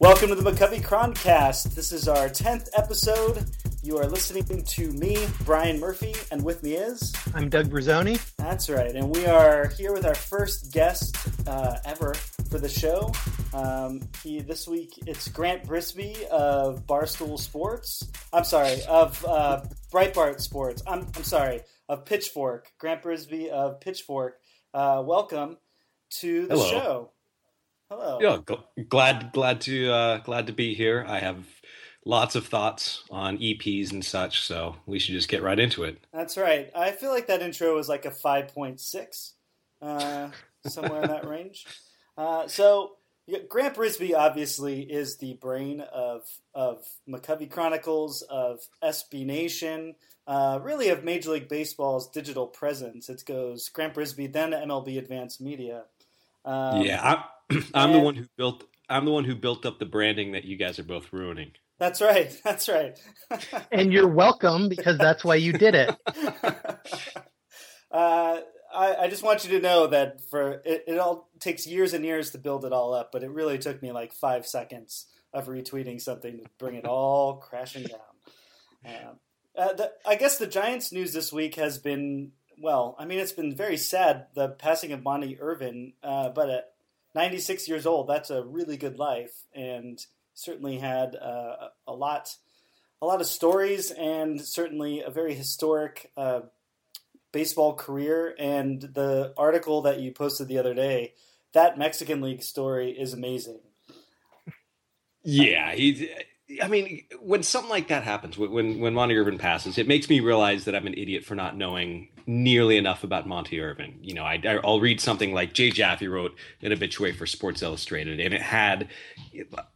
Welcome to the McCovey Chroncast. This is our 10th episode. You are listening to me, Brian Murphy, and with me is. I'm Doug Bruzzoni. That's right. And we are here with our first guest uh, ever for the show. Um, he This week it's Grant Brisbee of Barstool Sports. I'm sorry, of uh, Breitbart Sports. I'm, I'm sorry, of Pitchfork. Grant Brisbee of Pitchfork. Uh, welcome to the Hello. show. Hello. Yeah, gl- glad glad to uh, glad to be here. I have lots of thoughts on EPs and such, so we should just get right into it. That's right. I feel like that intro was like a 5.6, uh, somewhere in that range. Uh, so, Grant Brisbee obviously is the brain of, of McCovey Chronicles, of SB Nation, uh, really of Major League Baseball's digital presence. It goes Grant Brisbee, then MLB Advanced Media. Um, yeah, I'm, I'm the one who built. I'm the one who built up the branding that you guys are both ruining. That's right. That's right. And you're welcome because that's why you did it. uh, I, I just want you to know that for it, it all takes years and years to build it all up, but it really took me like five seconds of retweeting something to bring it all crashing down. Um, uh, the, I guess the Giants news this week has been well. I mean, it's been very sad the passing of Monte Irvin, uh, but at 96 years old, that's a really good life, and certainly had uh, a lot, a lot of stories, and certainly a very historic uh, baseball career. And the article that you posted the other day, that Mexican League story is amazing. Yeah, he. I mean, when something like that happens, when when Monte Irvin passes, it makes me realize that I'm an idiot for not knowing nearly enough about Monte Irvin. You know, I, I'll read something like Jay Jaffe wrote an obituary for Sports Illustrated, and it had,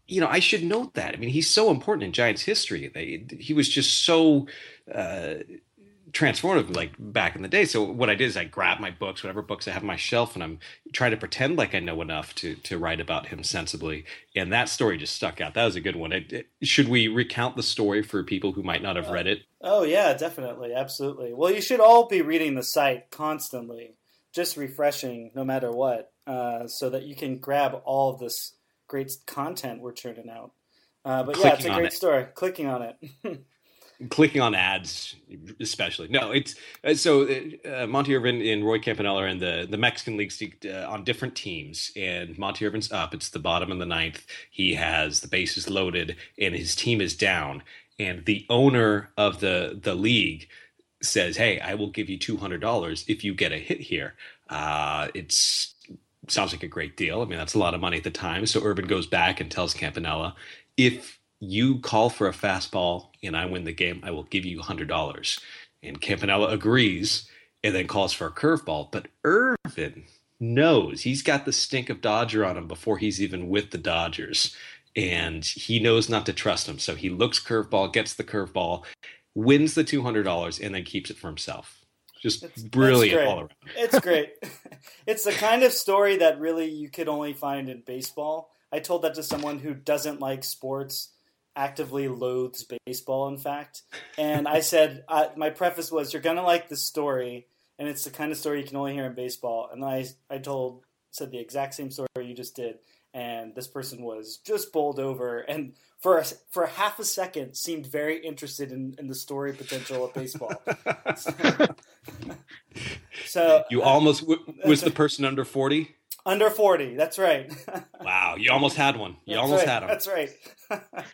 you know, I should note that. I mean, he's so important in Giants history. They, he was just so. Uh, transformative like back in the day so what i did is i grabbed my books whatever books i have on my shelf and i'm trying to pretend like i know enough to to write about him sensibly and that story just stuck out that was a good one it, it- should we recount the story for people who might not have read it Oh yeah, definitely, absolutely. Well, you should all be reading the site constantly, just refreshing no matter what, uh, so that you can grab all of this great content we're churning out. Uh, but yeah, it's a great it. story. Clicking on it. clicking on ads especially. No it's uh, so uh, monte irvin and roy campanella are in the the mexican league uh, on different teams and monte irvin's up. It's the bottom of the ninth. He has the bases loaded and his team is down. And the owner of the the league says hey i will give you $200 if you get a hit here. Uh, it's sounds like a great deal. I mean that's a lot of money at the time. So irvin goes back and tells campanella if you call for a fastball and I win the game, I will give you $100. And Campanella agrees and then calls for a curveball. But Irvin knows he's got the stink of Dodger on him before he's even with the Dodgers. And he knows not to trust him. So he looks curveball, gets the curveball, wins the $200, and then keeps it for himself. Just It's- brilliant all around. it's great. it's the kind of story that really you could only find in baseball. I told that to someone who doesn't like sports, actively loathes baseball, in fact. And I said, uh, my preface was, you're going to like the story, and it's the kind of story you can only hear in baseball. And then I, I told, said the exact same story you just did. And this person was just bowled over, and for a, for half a second seemed very interested in, in the story potential of baseball. so You uh, almost w- was the person under 40? under 40 that's right Wow, you almost had one. You That's almost right, had him. that's right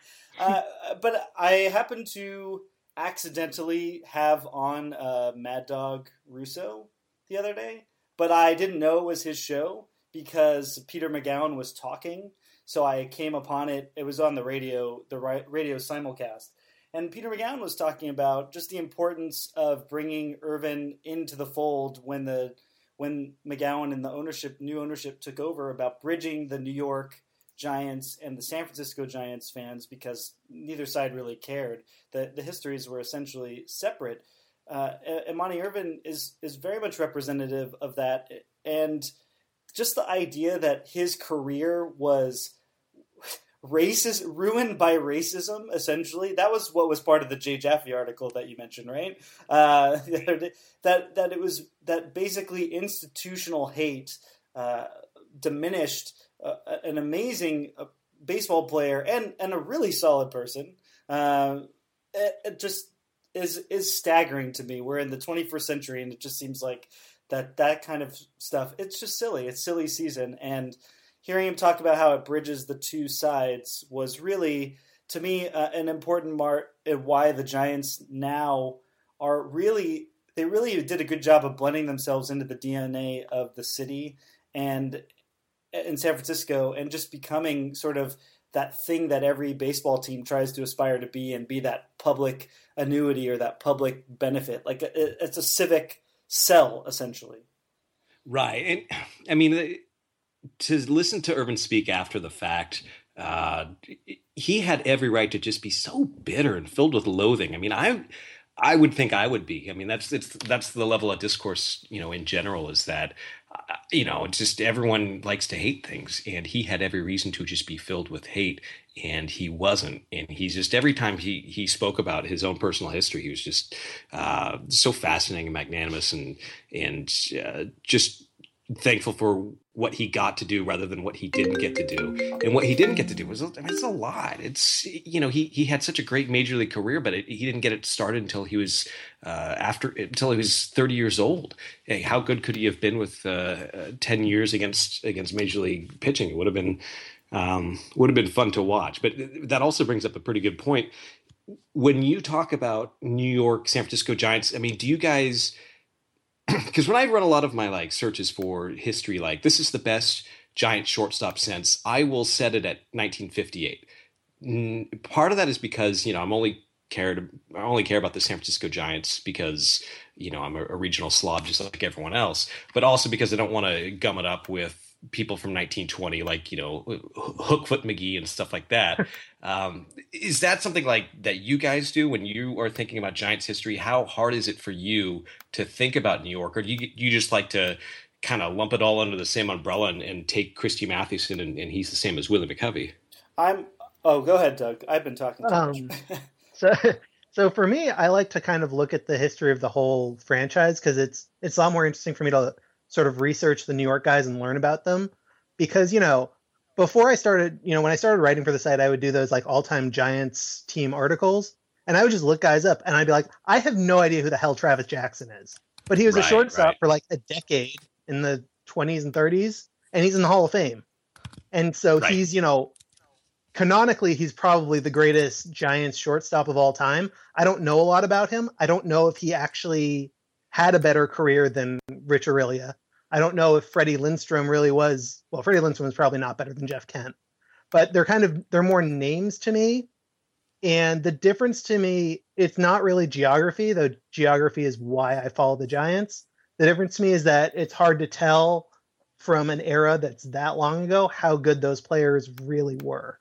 uh, but i happened to accidentally have on uh, mad dog russo the other day but i didn't know it was his show because peter magowan was talking so i came upon it. It was on the radio the radio simulcast. And peter magowan was talking about just the importance of bringing irvin into the fold when the when Magowan and the ownership, new ownership, took over about bridging the New York Giants and the San Francisco Giants fans because neither side really cared. The the histories were essentially separate. Uh, and Monty Irvin is is very much representative of that, and just the idea that his career was racist ruined by racism essentially that was what was part of the jay jaffe article that you mentioned right uh, that that it was that basically institutional hate uh, diminished uh, an amazing uh, baseball player and and a really solid person. Uh, it, it just is is staggering to me. We're in the 21st century, and it just seems like that that kind of stuff. It's just silly. It's silly season, and hearing him talk about how it bridges the two sides was really, to me, uh, an important part in why the Giants now are really they really did a good job of blending themselves into the DNA of the city and in San Francisco and just becoming sort of that thing that every baseball team tries to aspire to be and be that public annuity or that public benefit. Like it's a civic sell essentially. Right. And I mean, to listen to Irvin speak after the fact, uh, he had every right to just be so bitter and filled with loathing. I mean, I, I would think I would be. I mean, that's it's that's the level of discourse, you know, in general is that uh, you know, it's just everyone likes to hate things, and he had every reason to just be filled with hate, and he wasn't. And he's just every time he he spoke about his own personal history, he was just uh, so fascinating and magnanimous, and and uh, just thankful for what he got to do rather than what he didn't get to do. And what he didn't get to do was I mean, it's a lot. It's you know he he had such a great major league career, but it, he didn't get it started until he was uh, after until he was 30 years old. Hey, how good could he have been with uh, uh 10 years against against major league pitching? It would have been um, would have been fun to watch. But that also brings up a pretty good point. When you talk about New York, San Francisco Giants, I mean, do you guys? because when I run a lot of my like searches for history, like this is the best giant shortstop since, I will set it at 1958. Mm, part of that is because you know I'm only cared I only care about the San Francisco Giants because you know I'm a, a regional slob just like everyone else, but also because I don't want to gum it up with people from 1920, like you know Hookfoot McGee and stuff like that. um, is that something like that you guys do when you are thinking about Giants history? How hard is it for you to think about New York, or do you you just like to kind of lump it all under the same umbrella and, and take Christy Mathewson and, and, he's the same as Willie McCovey? I'm. Oh, go ahead, Doug. I've been talking. Um, so. So for me, I like to kind of look at the history of the whole franchise because it's it's a lot more interesting for me to sort of research the New York guys and learn about them because you know before I started, you know, when I started writing for the site, I would do those like all-time Giants team articles, and I would just look guys up, and I'd be like, I have no idea who the hell Travis Jackson is, but he was right, a shortstop right. for like a decade in the 20s and 30s, and he's in the Hall of Fame, and so right. he's you know canonically he's probably the greatest Giants shortstop of all time. I don't know a lot about him. I don't know if he actually had a better career than Rich Aurilia. I don't know if Freddie Lindstrom really was. Well, Freddie Lindstrom was probably not better than Jeff Kent, but they're kind of they're more names to me. And the difference to me, it's not really geography, though geography is why I follow the Giants. The difference to me is that it's hard to tell from an era that's that long ago how good those players really were.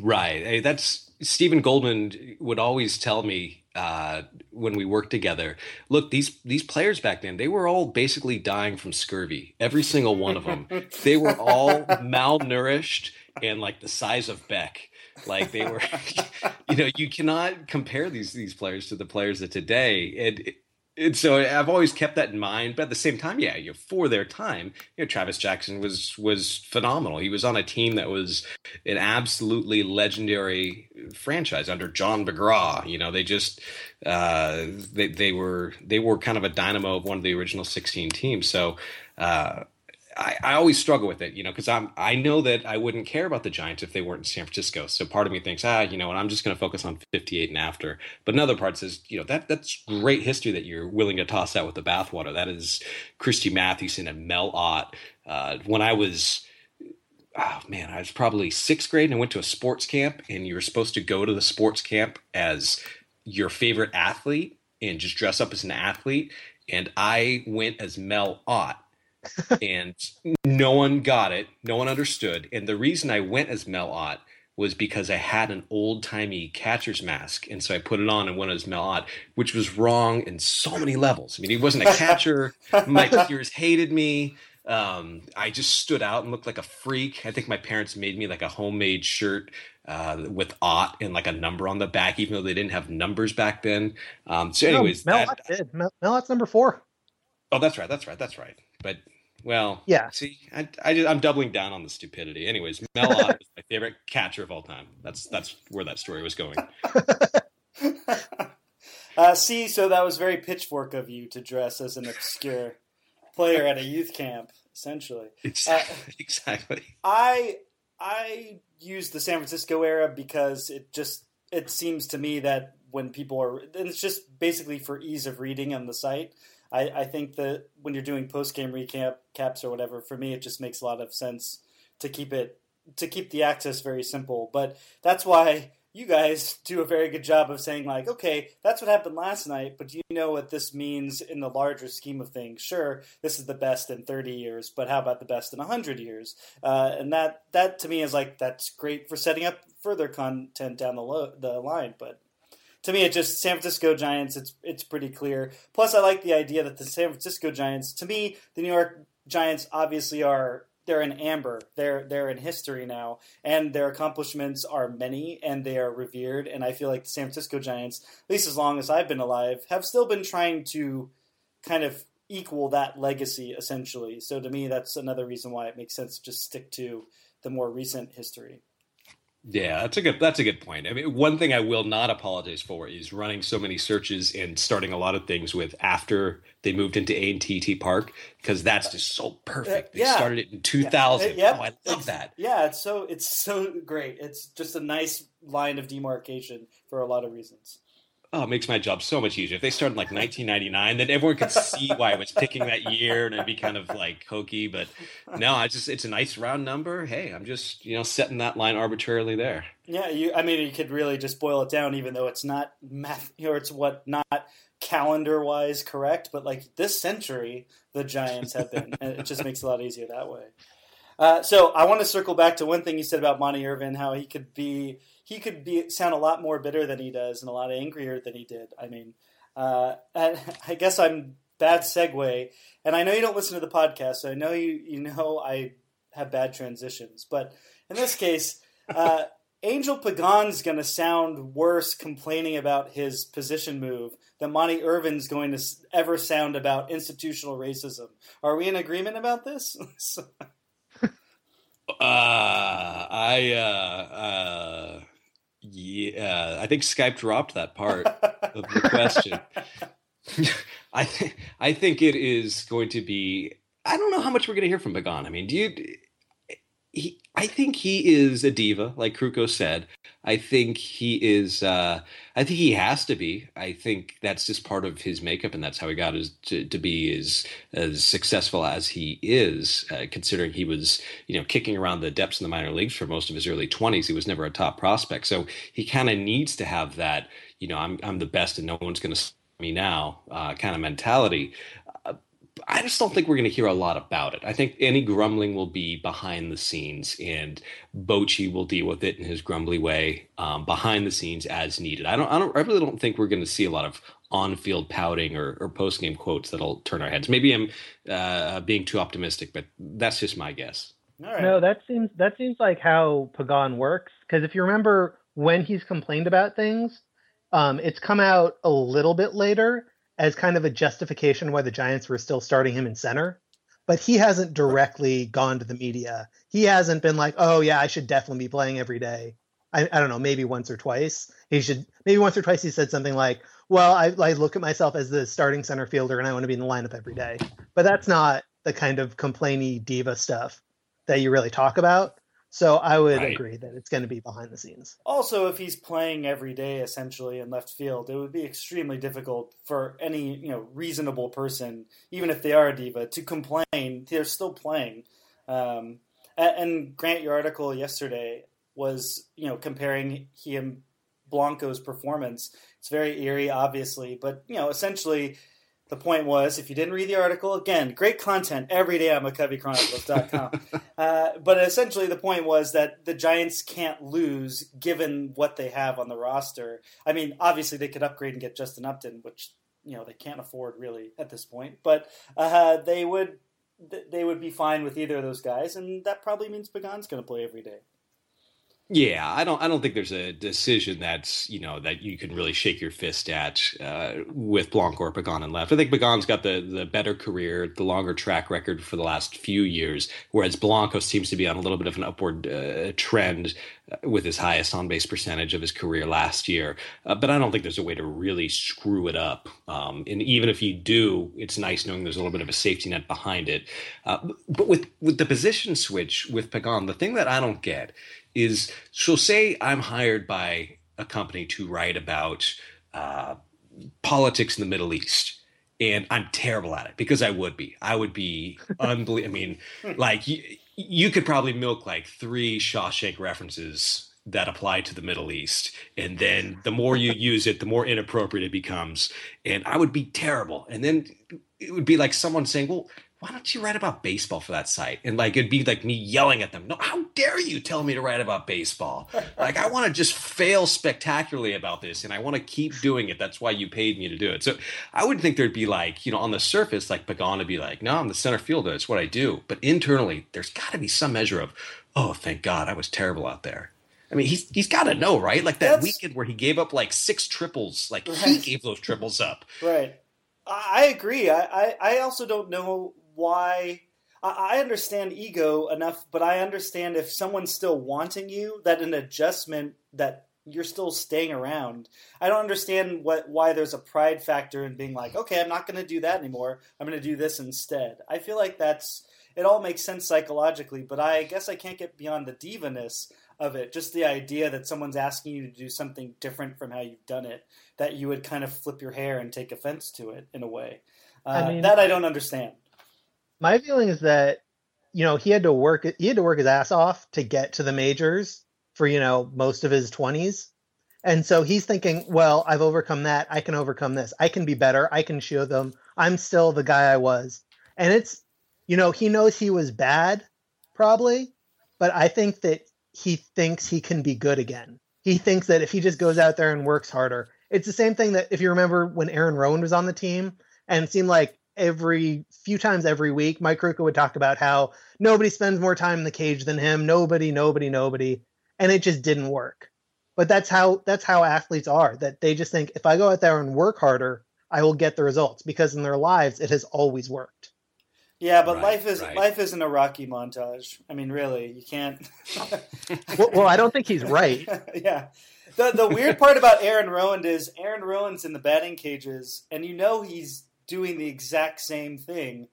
Right. That's Steven Goldman would always tell me uh, when we worked together. Look, these these players back then, they were all basically dying from scurvy. Every single one of them. they were all malnourished and like the size of Beck. Like they were, you know, you cannot compare these these players to the players of today. And and so I've always kept that in mind. But at the same time, yeah, you know, for their time, you know, Travis Jackson was was phenomenal. He was on a team that was an absolutely legendary franchise under John McGraw. You know, they just uh, they they were they were kind of a dynamo of one of the original sixteen teams. So. Uh, I, I always struggle with it, you know, because I'm I know that I wouldn't care about the Giants if they weren't in San Francisco. So part of me thinks, ah, you know, and I'm just going to focus on 58 and after. But another part says, you know, that that's great history that you're willing to toss out with the bathwater. That is Christy Mathewson and Mel Ott. Uh, when I was oh man, I was probably sixth grade and I went to a sports camp, and you were supposed to go to the sports camp as your favorite athlete and just dress up as an athlete. And I went as Mel Ott and no one got it. No one understood. And the reason I went as Mel Ott was because I had an old timey catcher's mask, and so I put it on and went as Mel Ott, which was wrong in so many levels. I mean, he wasn't a catcher. My peers hated me. Um, I just stood out and looked like a freak. I think my parents made me like a homemade shirt uh, with Ott and like a number on the back, even though they didn't have numbers back then. Um, so, anyways, no, Mel Ott did. Mel, Mel Ott's number four. Oh, that's right. That's right. That's right. But well, yeah. See, I, I am doubling down on the stupidity. Anyways, Mel Ott was my favorite catcher of all time. That's that's where that story was going. uh, see, so that was very pitchfork of you to dress as an obscure player at a youth camp, essentially. Exactly. Uh, exactly. I I use the San Francisco era because it just it seems to me that when people are, and it's just basically for ease of reading on the site. I, I think that when you're doing post game recap caps or whatever, for me it just makes a lot of sense to keep it to keep the access very simple. But that's why you guys do a very good job of saying like, okay, that's what happened last night, but do you know what this means in the larger scheme of things? Sure, this is the best in 30 years, but how about the best in 100 years? Uh, and that that to me is like that's great for setting up further content down the lo- the line, but to me, it just San Francisco Giants. It's it's pretty clear. Plus, I like the idea that the San Francisco Giants. To me, the New York Giants obviously are they're in amber. They're they're in history now, and their accomplishments are many and they are revered. And I feel like the San Francisco Giants, at least as long as I've been alive, have still been trying to kind of equal that legacy essentially. So to me, that's another reason why it makes sense to just stick to the more recent history. Yeah, that's a good that's a good point. I mean, one thing I will not apologize for is running so many searches and starting a lot of things with after they moved into A and T Park because that's just so perfect. They yeah. started it in 2000. Yeah. Yep. Oh, I love that. Yeah, it's so it's so great. It's just a nice line of demarcation for a lot of reasons oh, it makes my job so much easier. If they started like 1999, then everyone could see why I was picking that year, and it'd be kind of like hokey. But no, I just it's a nice round number. Hey, I'm just you know setting that line arbitrarily there. Yeah, you. I mean, you could really just boil it down, even though it's not math, or it's what not calendar wise correct, but like this century, the Giants have been. it just makes it a lot easier that way. Uh, so I want to circle back to one thing you said about Monte Irvin, how he could be he could be sound a lot more bitter than he does and a lot angrier than he did. I mean, uh, I guess I'm bad segue, and I know you don't listen to the podcast, so I know you you know I have bad transitions, but in this case. Uh, Angel Pagan's going to sound worse complaining about his position move than Monte Irvin's going to ever sound about institutional racism. Are we in agreement about this? uh, I uh, uh, yeah, I think Skype dropped that part of the question. I th- I think it is going to be. I don't know how much we're going to hear from Pagan. I mean, do you? He, I think he is a diva, like Krukow said. I think he is. Uh, I think he has to be. I think that's just part of his makeup, and that's how he got his, to, to be as as successful as he is. Uh, considering he was, you know, kicking around the depths in the minor leagues for most of his early twenties, he was never a top prospect. So he kind of needs to have that. You know, I'm I'm the best, and no one's going to me now uh, kind of mentality. I just don't think we're going to hear a lot about it. I think any grumbling will be behind the scenes, and Bochy will deal with it in his grumbly way um, behind the scenes as needed. I don't, I don't, I really don't think we're going to see a lot of on-field pouting or, or post-game quotes that'll turn our heads. Maybe I'm uh, being too optimistic, but that's just my guess. No, that seems that seems like how Pagan works. Because if you remember when he's complained about things, um, it's come out a little bit later as kind of a justification why the Giants were still starting him in center. But he hasn't directly gone to the media. He hasn't been like, "Oh yeah, I should definitely be playing every day." I, I don't know, maybe once or twice. He should maybe once or twice he said something like, "Well, I, I look at myself as the starting center fielder, and I want to be in the lineup every day." But that's not the kind of complainy diva stuff that you really talk about. So I would right. agree that it's going to be behind the scenes. Also, if he's playing every day essentially in left field, it would be extremely difficult for any you know reasonable person, even if they are a diva, to complain. They're still playing. Um, and Grant, your article yesterday was you know comparing him Blanco's performance. It's very eerie, obviously, but you know essentially the point was, if you didn't read the article, again, great content every day on McCoveyChronicles.com. uh, but essentially, the point was that the Giants can't lose given what they have on the roster. I mean, obviously, they could upgrade and get Justin Upton, which you know they can't afford really at this point. But uh, they would they would be fine with either of those guys, and that probably means Pagan's going to play every day. Yeah, I don't. I don't think there's a decision that's you know that you can really shake your fist at uh, with Blanc or Pagan and left. I think Pagan's got the the better career, the longer track record for the last few years, whereas Blanco seems to be on a little bit of an upward uh, trend uh, with his highest on base percentage of his career last year. Uh, but I don't think there's a way to really screw it up. Um, and even if you do, it's nice knowing there's a little bit of a safety net behind it. Uh, but with with the position switch with Pagan, the thing that I don't get is so say I'm hired by a company to write about uh, politics in the Middle East. And I'm terrible at it because I would be. I would be unbelievable. I mean, like you, you could probably milk like three Shawshank references that apply to the Middle East. And then the more you use it, the more inappropriate it becomes. And I would be terrible. And then it would be like someone saying, well, why don't you write about baseball for that site? And like it'd be like me yelling at them, no, how dare you tell me to write about baseball? like I want to just fail spectacularly about this and I want to keep doing it. That's why you paid me to do it. So I would think there'd be like, you know, on the surface, like Pagan would be like, no, I'm the center fielder. It's what I do. But internally, there's got to be some measure of, oh, thank God, I was terrible out there. I mean, he's he's got to know, right? Like that That's... weekend where he gave up like six triples, like right. he gave those triples up. Right. I agree. I, I, I also don't know why I understand ego enough, but I understand if someone's still wanting you, that an adjustment that you're still staying around. I don't understand what why there's a pride factor in being like, okay, I'm not going to do that anymore. I'm going to do this instead. I feel like that's it all makes sense psychologically, but I guess I can't get beyond the divaness of it. Just the idea that someone's asking you to do something different from how you've done it, that you would kind of flip your hair and take offense to it in a way. Uh, I mean, that I don't understand my feeling is that you know he had to work he had to work his ass off to get to the majors for you know most of his 20s and so he's thinking well i've overcome that. I can overcome this. I can be better. I can show them i'm still the guy i was. And it's you know he knows he was bad probably but i think that he thinks he can be good again. He thinks that if he just goes out there and works harder. It's the same thing that if you remember when aaron rowand was on the team and it seemed like every few times every week, Mike Krukow would talk about how nobody spends more time in the cage than him. Nobody, nobody, nobody, and it just didn't work. But that's how that's how athletes are. That they just think if I go out there and work harder, I will get the results because in their lives it has always worked. Yeah, but right, life is right. life isn't a Rocky montage. I mean, really, you can't. well, well, I don't think he's right. yeah. The the weird part about Aaron Rowand is Aaron Rowand's in the batting cages, and you know he's doing the exact same thing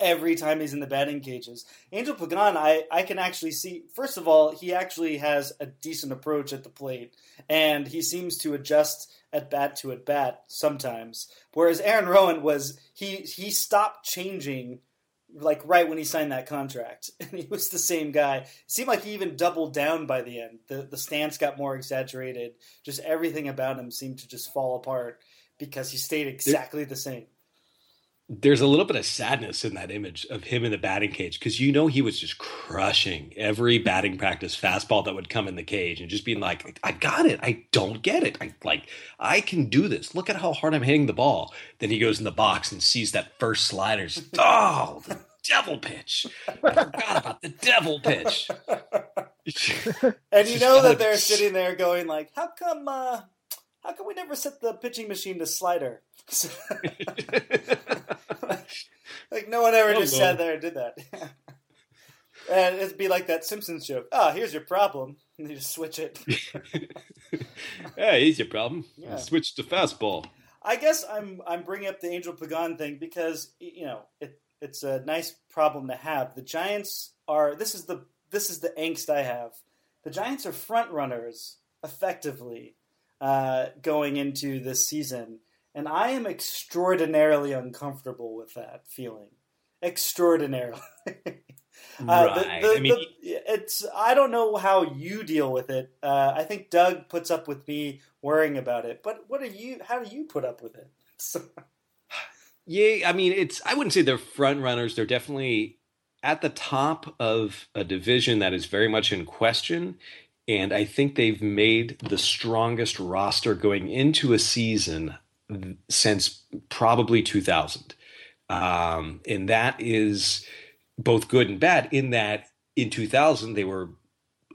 every time he's in the batting cages. Angel Pagan, I, I can actually see, first of all, he actually has a decent approach at the plate, and he seems to adjust at bat to at bat sometimes. Whereas Aaron Rowand was, he, he stopped changing like right when he signed that contract, and he was the same guy. It seemed like he even doubled down by the end. The the stance got more exaggerated. Just everything about him seemed to just fall apart because he stayed exactly the same. There's a little bit of sadness in that image of him in the batting cage because you know he was just crushing every batting practice fastball that would come in the cage and just being like, "I got it. I don't get it. I like I can do this. Look at how hard I'm hitting the ball." Then he goes in the box and sees that first slider. oh, the devil pitch! I forgot about the devil pitch. and you know that they're sitting there going like, "How come?" Uh how come we never set the pitching machine to slider? like no one ever oh, just sat there and did that. and it'd be like that Simpsons joke. Ah, oh, here's your problem. And you just switch it. hey, here's your problem. Yeah. Switch to fastball. I guess I'm I'm bringing up the Angel Pagan thing because you know it it's a nice problem to have. The Giants are this is the this is the angst I have. The Giants are front runners effectively uh, going into this season, and I am extraordinarily uncomfortable with that feeling. Extraordinarily. Uh, right. The, the, I mean, the, it's I don't know how you deal with it. Uh, I think Doug puts up with me worrying about it. But what are you? How do you put up with it? So. yeah, I mean, it's I wouldn't say they're front runners. They're definitely at the top of a division that is very much in question and I think they've made the strongest roster going into a season since probably 2000. Um, and that is both good and bad in that in 2000 they were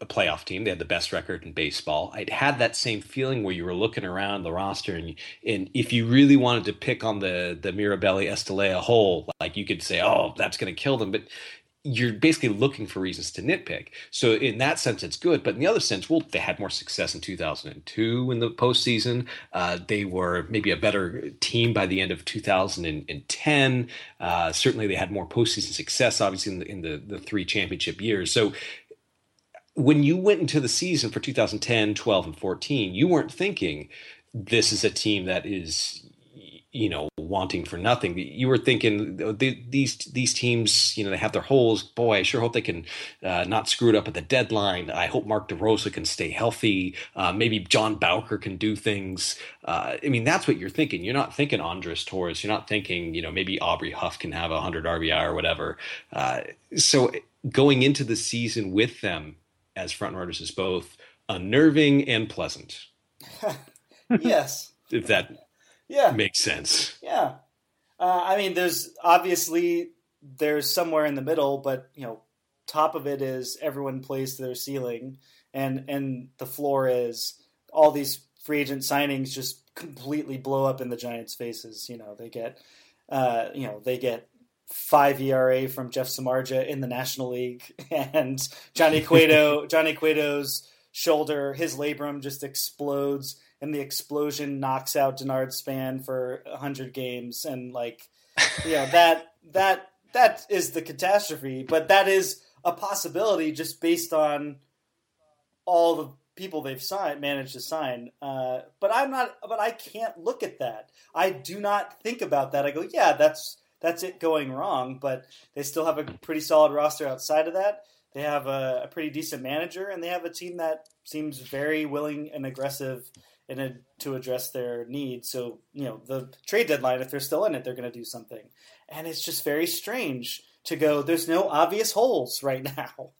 a playoff team. They had the best record in baseball. I'd had that same feeling where you were looking around the roster, and and if you really wanted to pick on the the Mirabelli Estalella hole, like you could say, oh, that's going to kill them. But you're basically looking for reasons to nitpick. So in that sense, it's good. But in the other sense, well, they had more success in 2002 in the postseason. Uh, they were maybe a better team by the end of 2010. Uh, certainly, they had more postseason success, obviously in the, in the the three championship years. So when you went into the season for 2010, 12, and 14, you weren't thinking this is a team that is you know wanting for nothing. You were thinking these these teams you know they have their holes. Boy i sure hope they can uh, not screw it up at the deadline. I hope mark derosa can stay healthy. Uh, maybe john bowker can do things. Uh, i mean that's what you're thinking. You're not thinking andres torres. You're not thinking you know maybe aubrey huff can have a 100 rbi or whatever. Uh, so going into the season with them as front runners is both unnerving and pleasant. Yes. If that yeah. Makes sense. Yeah. Uh, i mean there's obviously there's somewhere in the middle but you know top of it is everyone plays to their ceiling and and the floor is all these free agent signings just completely blow up in the giants faces. You know they get uh, you know they get five ERA from Jeff Samardzija in the National League, and Johnny Cueto, Johnny Cueto's shoulder, his labrum just explodes, and the explosion knocks out Denard Span for hundred games, and like, yeah, that that that is the catastrophe, but that is a possibility just based on all the people they've signed managed to sign. Uh, but I'm not. But I can't look at that. I do not think about that. I go, yeah, that's that's it going wrong. But they still have a pretty solid roster outside of that. They have a, a pretty decent manager, and they have a team that seems very willing and aggressive in a, to address their needs. So you know, the trade deadline, if they're still in it, they're going to do something. And it's just very strange to go. There's no obvious holes right now.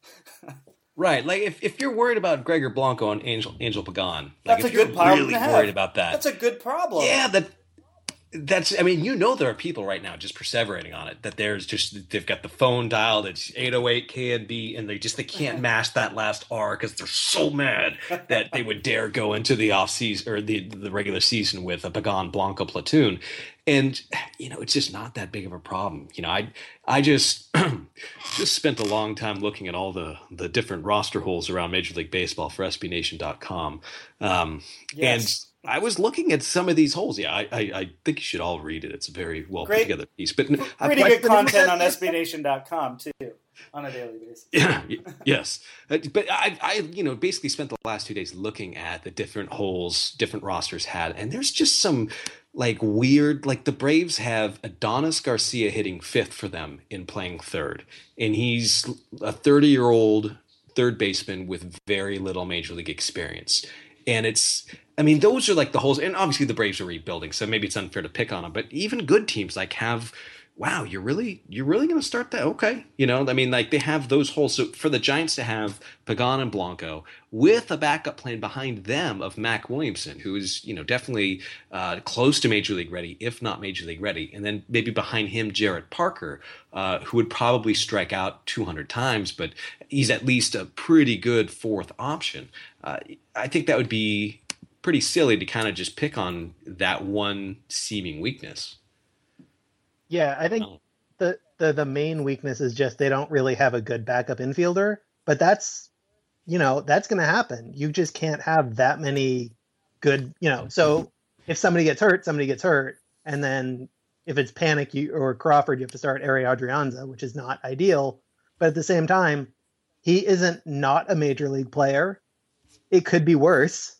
Right, like if, if you're worried about Gregor Blanco and Angel Angel Pagan, like That's if a good you're problem really to have. worried about that, That's a good problem. yeah, that that's. I mean, you know, there are people right now just perseverating on it. That there's just they've got the phone dialed. It's 808 KNB, and they just they can't mash that last R because they're so mad that they would dare go into the off season or the the regular season with a Pagan Blanco platoon. And you know, it's just not that big of a problem. You know, I I just just spent a long time looking at all the the different roster holes around Major League Baseball for SBNation.com. Um, Yes. and I was looking at some of these holes. Yeah, I, I, I think you should all read it. It's a very well Great. put together piece. But Pretty I- good content on SBNation.com too, on a daily basis. Yeah, yes, Uh, but I, I, you know, basically spent the last two days looking at the different holes different rosters had, and there's just some like weird. Like the Braves have Adonis Garcia hitting fifth for them in playing third, and he's a 30 year old third baseman with very little major league experience, and it's. I mean, those are like the holes, and obviously the Braves are rebuilding, so maybe it's unfair to pick on them. But even good teams like have wow, you're really you're really going to start that? Okay, you know, I mean, like they have those holes. So for the Giants to have Pagan and Blanco with a backup plan behind them of Mac Williamson, who is you know definitely uh, close to major league ready, if not major league ready, and then maybe behind him Jarrett Parker, uh, who would probably strike out 200 times, but he's at least a pretty good fourth option. Uh, I think that would be pretty silly to kind of just pick on that one seeming weakness. Yeah, I think Oh. the, the the main weakness is just they don't really have a good backup infielder. But that's you know that's going to happen. You just can't have that many good. You know, so if somebody gets hurt, somebody gets hurt, and then if it's Panik you, or Crawford, you have to start Ari Adrianza, which is not ideal. But at the same time, he isn't not a major league player. It could be worse.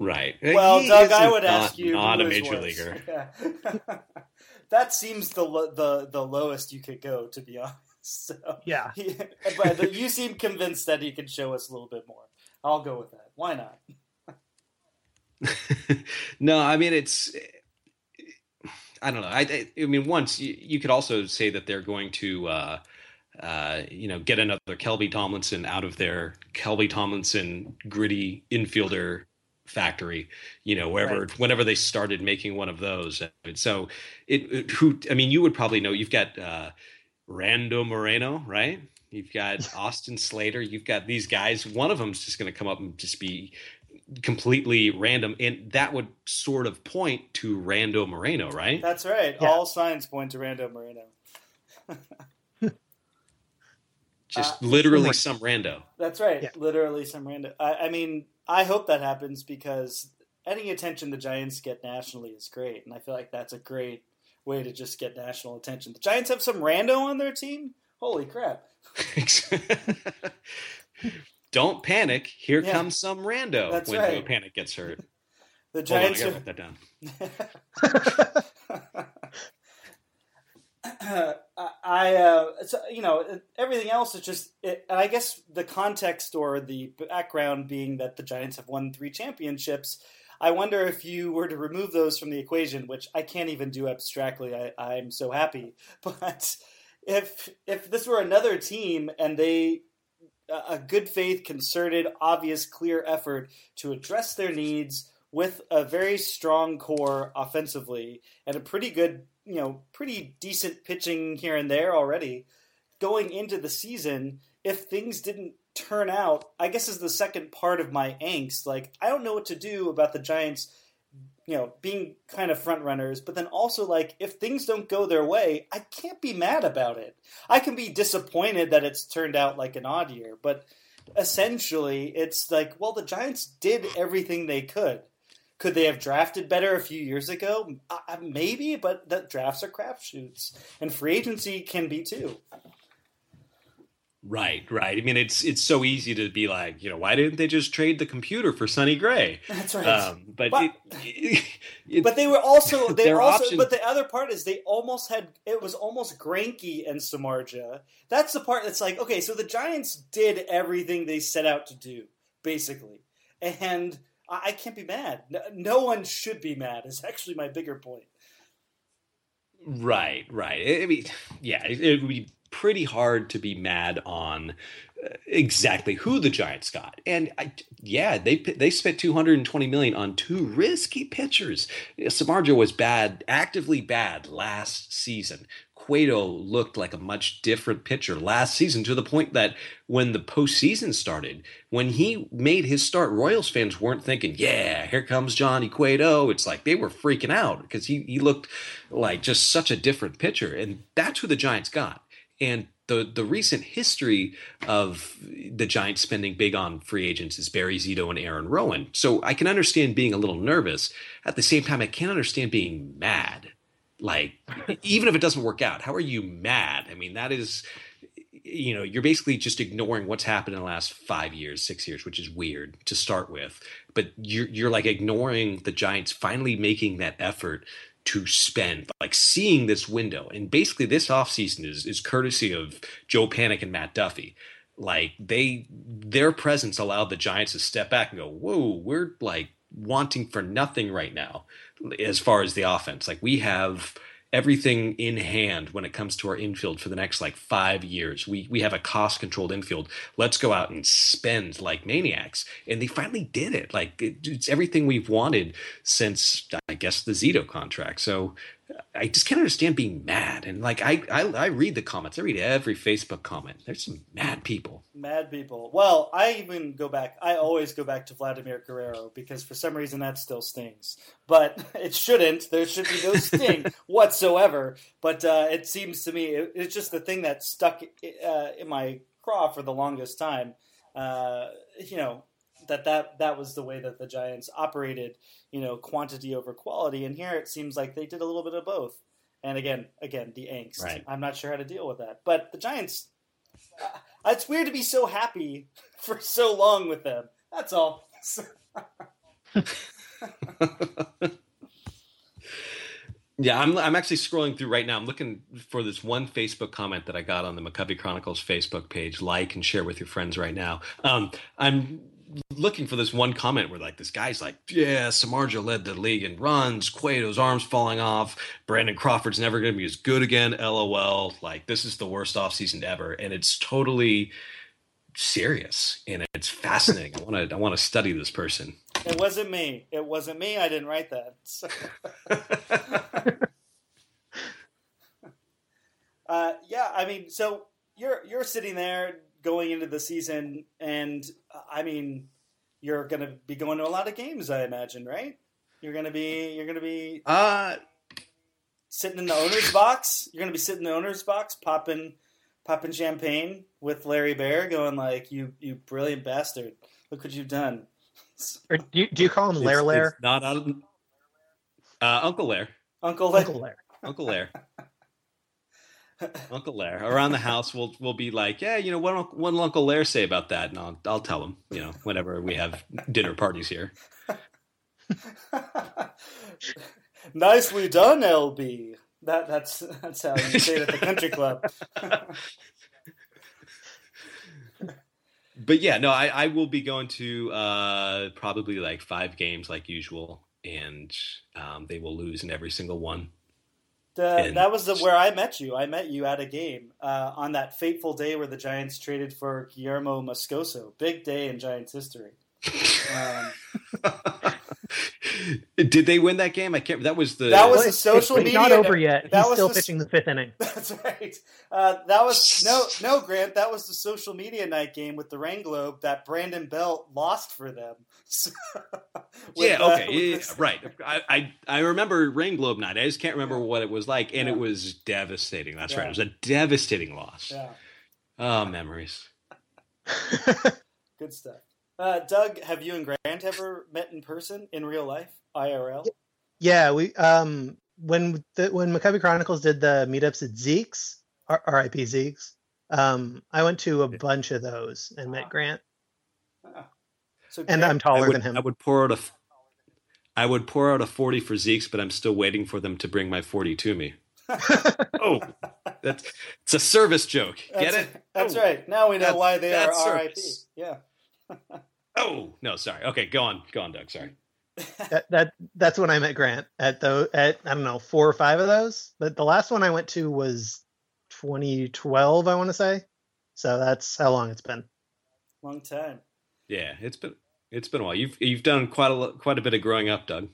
Right. Well, He Doug, I would not- ask you Not who a is major worse. leaguer. Yeah. that seems the lo- the the lowest you could go, to be honest. So, Yeah. he, but you seem convinced that he can show us a little bit more. I'll go with that. Why not? no, I mean it's. I don't know. I, I, I mean, once you, you could also say that they're going to, uh, uh, you know, get another Kelby Tomlinson out of their Kelby Tomlinson gritty infielder factory. You know, wherever Right. whenever they started making one of those. And so it, it- who I mean, you would probably know. You've got uh, Rando Moreno, right? You've got Austin Slater. You've got these guys. One of them's just going to come up and just be completely random, and that would sort of point to Rando Moreno, right? That's right. Yeah. All signs point to Rando Moreno. just uh, literally some rando. That's right. Yeah. Literally some rando. I, I mean, I hope that happens because any attention the Giants get nationally is great, and I feel like that's a great way to just get national attention. The Giants have some rando on their team. Holy crap! Don't panic. Here yeah. comes some rando That's when right. Panik gets hurt. The Giants. Hold on, I gotta write that down. I, uh, you know, everything else is just, it, I guess the context or the background being that the Giants have won three championships. I wonder if you were to remove those from the equation, which I can't even do abstractly. I, I'm so happy, but if if this were another team and they a good faith, concerted, obvious, clear effort to address their needs with a very strong core offensively and a pretty good, you know, pretty decent pitching here and there already. Going into the season, if things didn't turn out, I guess is the second part of my angst. Like, I don't know what to do about the Giants you know, being kind of front runners, but then also like if things don't go their way, I can't be mad about it. I can be disappointed that it's turned out like an odd year, but essentially it's like, well, the Giants did everything they could. Could they have drafted better a few years ago? Uh, maybe, but the drafts are crapshoots, and free agency can be too. Right, right. I mean, it's it's so easy to be like, you know, why didn't they just trade the computer for Sonny Gray? That's right. Um, but but, it, it, but, they were also they were also. Option... But the other part is they almost had it was almost Greinke and Samardzija. That's the part that's like, okay, so the Giants did everything they set out to do, basically, and I, can't be mad. No, no one should be mad. Is actually my bigger point. Right, right. I mean, yeah, it would be pretty hard to be mad on uh, exactly who the Giants got. And I, yeah, they they spent 220 million on two risky pitchers. Samardzija was bad, actively bad last season. Cueto looked like a much different pitcher last season to the point that when the postseason started, when he made his start, Royals fans weren't thinking, yeah, here comes Johnny Cueto. It's like they were freaking out because he, he looked like just such a different pitcher. And that's who the Giants got. And the the recent history of the Giants spending big on free agents is Barry Zito and Aaron Rowand. So I can understand being a little nervous. At the same time, I can't understand being mad. Like even if it doesn't work out, how are you mad? I mean, that is you know, you're basically just ignoring what's happened in the last five years, six years, which is weird to start with. But you're you're like ignoring the Giants finally making that effort to spend, like seeing this window. And basically, this offseason is, is courtesy of Joe Panik and Matt Duffy. Like they, their presence allowed the Giants to step back and go, "Whoa, we're like wanting for nothing right now, as far as the offense. Like we have." everything in hand when it comes to our infield for the next like five years. We we have a cost controlled infield. Let's go out and spend like maniacs. And they finally did it. Like it, it's everything we've wanted since I guess the Zito contract. So I just can't understand being mad. And like I, I, I read the comments. I read every Facebook comment. There's some mad people. Mad people. Well, I even go back. I always go back to Vladimir Guerrero because for some reason that still stings. But it shouldn't. There should be no sting whatsoever. But uh, it seems to me it, it's just the thing that stuck uh, in my craw for the longest time. Uh, you know, that that that was the way that the Giants operated, you know, quantity over quality. And here it seems like they did a little bit of both. And again, again, the angst. Right. I'm not sure how to deal with that. But the Giants, uh, it's weird to be so happy for so long with them. That's all. Yeah, I'm I'm actually scrolling through right now. I'm looking for this one Facebook comment that I got on the McCovey Chronicles Facebook page. Like and share with your friends right now. Um, I'm looking for this one comment where like this guy's like, yeah, Samardzija led the league in runs, Cueto's arms falling off, Brandon Crawford's never going to be as good again. LOL. Like this is the worst offseason ever, and it's totally serious and it's fascinating. I want to I want to study this person. It wasn't me. It wasn't me. I didn't write that. uh, yeah, I mean, so you're you're sitting there going into the season, and I mean, you're going to be going to a lot of games, I imagine, right? You're going to be you're going to be Uh, sitting in the owner's box. You're going to be sitting in the owner's box, popping popping champagne with Larry Baer, going like, "You you brilliant bastard! Look what you've done." Or do you, do you call him it's- Lair Lair? it's not out uh, Uncle Lair. Uncle, Larry. Uncle Lair. Uncle Lair. Uncle Lair. Around the house, we'll we'll be like, yeah, you know, what what will Uncle Lair say about that? And I'll I'll tell him, you know, whenever we have dinner parties here. Nicely done, LB. That that's that's how you say it at the country club. But yeah, no, I, I will be going to uh, probably like five games like usual, and um, they will lose in every single one. The, And- that was the, where I met you. I met you at a game uh, on that fateful day where the Giants traded for Guillermo Moscoso. Big day in Giants history. Um, Did they win that game? I can't. That was the. That was Well, a it's- social it's media- not over yet. that He's was still the- pitching the fifth inning. That's right. Uh, that was no, no, Grant. That was the social media night game with the Rain Globe that Brandon Belt lost for them. So- yeah. Okay. with yeah, yeah, right. I, I I remember Rain Globe night. I just can't remember what it was like, and Yeah. it was devastating. That's right. It was a devastating loss. Yeah, Oh, memories. good stuff. Uh, Doug, have you and Grant ever met in person in real life, IRL? Yeah, we um when the when McCovey Chronicles did the meetups at Zeke's, R- R.I.P. Zeke's. Um, I went to a bunch of those and met Grant, So and Grant- I'm taller would, than him. I would pour out a. f- I would pour out a forty for Zeke's, but I'm still waiting for them to bring my forty to me. oh, that's it's a service joke. Get That's- it? That's Oh. right. Now we know why they are that's RIP. service. Yeah. Oh no, sorry. Okay, go on, go on, Doug. Sorry. that, that that's when I met Grant at the at I don't know four or five of those. But the last one I went to was 2012, I want to say. So that's how long it's been. Long time. Yeah, it's been it's been a while. You've you've done quite a quite a bit of growing up, Doug.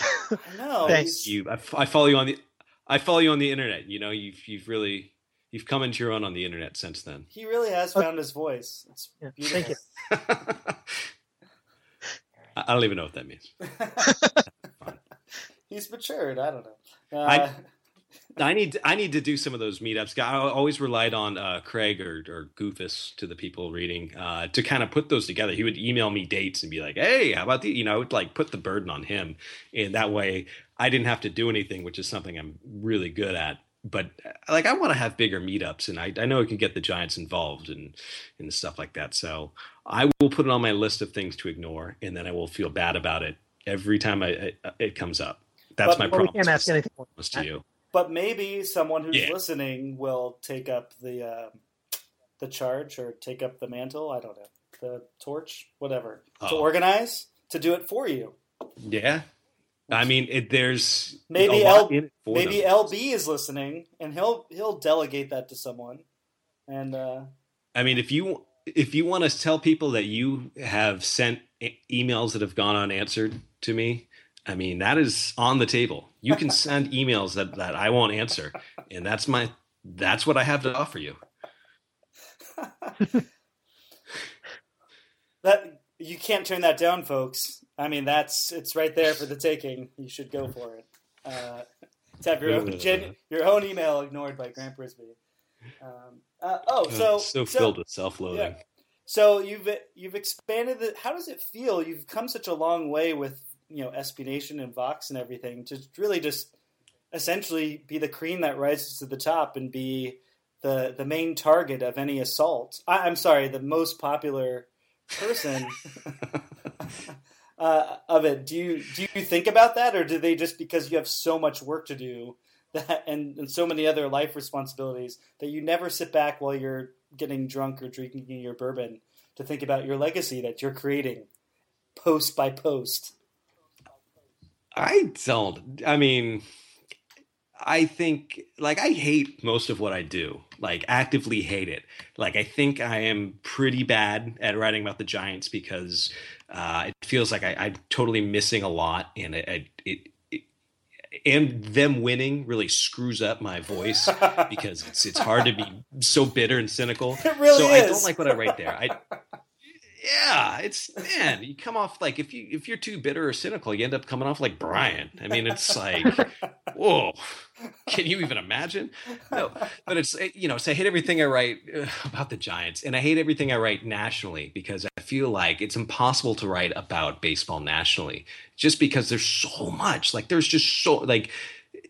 I know. Thanks. he's- You, I, f- I follow you on the I follow you on the internet. You know, you've you've really you've come into your own on the internet since then. He really has found his voice. It's Yeah, beautiful. thank you. I I don't even know what that means. He's matured. I don't know. Uh, I- I need I need to do some of those meetups. I always relied on uh, Craig or, or Goofus to the people reading uh, to kind of put those together. He would email me dates and be like, "Hey, how about the?" You know, I would like put the burden on him, and that way I didn't have to do anything, which is something I'm really good at. But uh, like, I want to have bigger meetups, and I, I know I can get the Giants involved and and stuff like that. So I will put it on my list of things to ignore, and then I will feel bad about it every time I, I it comes up. That's But- my Well, we can't ask anything more. to you. But maybe someone who's Yeah. listening will take up the uh, the charge or take up the mantle. I don't know the torch, whatever, to Oh. organize to do it for you. Yeah. I mean, it, there's Maybe L- in it for Maybe them. LB is listening, and he'll he'll delegate that to someone. And uh, I mean, if you if you want to tell people that you have sent e- emails that have gone unanswered to me, I mean that is on the table. You can send emails that that I won't answer, and that's my that's what I have to offer you. that you can't turn that down, folks. I mean, that's it's right there for the taking. You should go for it. Uh, to have your own gen, your own email ignored by Grant Brisbee. Um, uh, oh, so so filled with self-loathing. So you've you've expanded the. How does it feel? You've come such a long way with you know SB Nation and Vox and everything to really just essentially be the cream that rises to the top and be the the main target of any assault. I, I'm sorry, the most popular person uh, of it. Do you do you think about that, or do they just because you have so much work to do that and, and so many other life responsibilities that you never sit back while you're getting drunk or drinking your bourbon to think about your legacy that you're creating post by post? I don't. I mean, I think like I hate most of what I do. Like actively hate it. Like I think I am pretty bad at writing about the Giants because uh, it feels like I, I'm totally missing a lot, and it, it, it and them winning really screws up my voice because it's it's hard to be so bitter and cynical. It really so is. I don't like what I write there. I yeah, it's man, you come off like if you if you're too bitter or cynical, you end up coming off like Brian. I mean, it's like whoa, can you even imagine? No, but it's eh, you know, so I hate everything I write about the Giants, and I hate everything I write nationally because I feel like it's impossible to write about baseball nationally, just because there's so much. Like there's just so like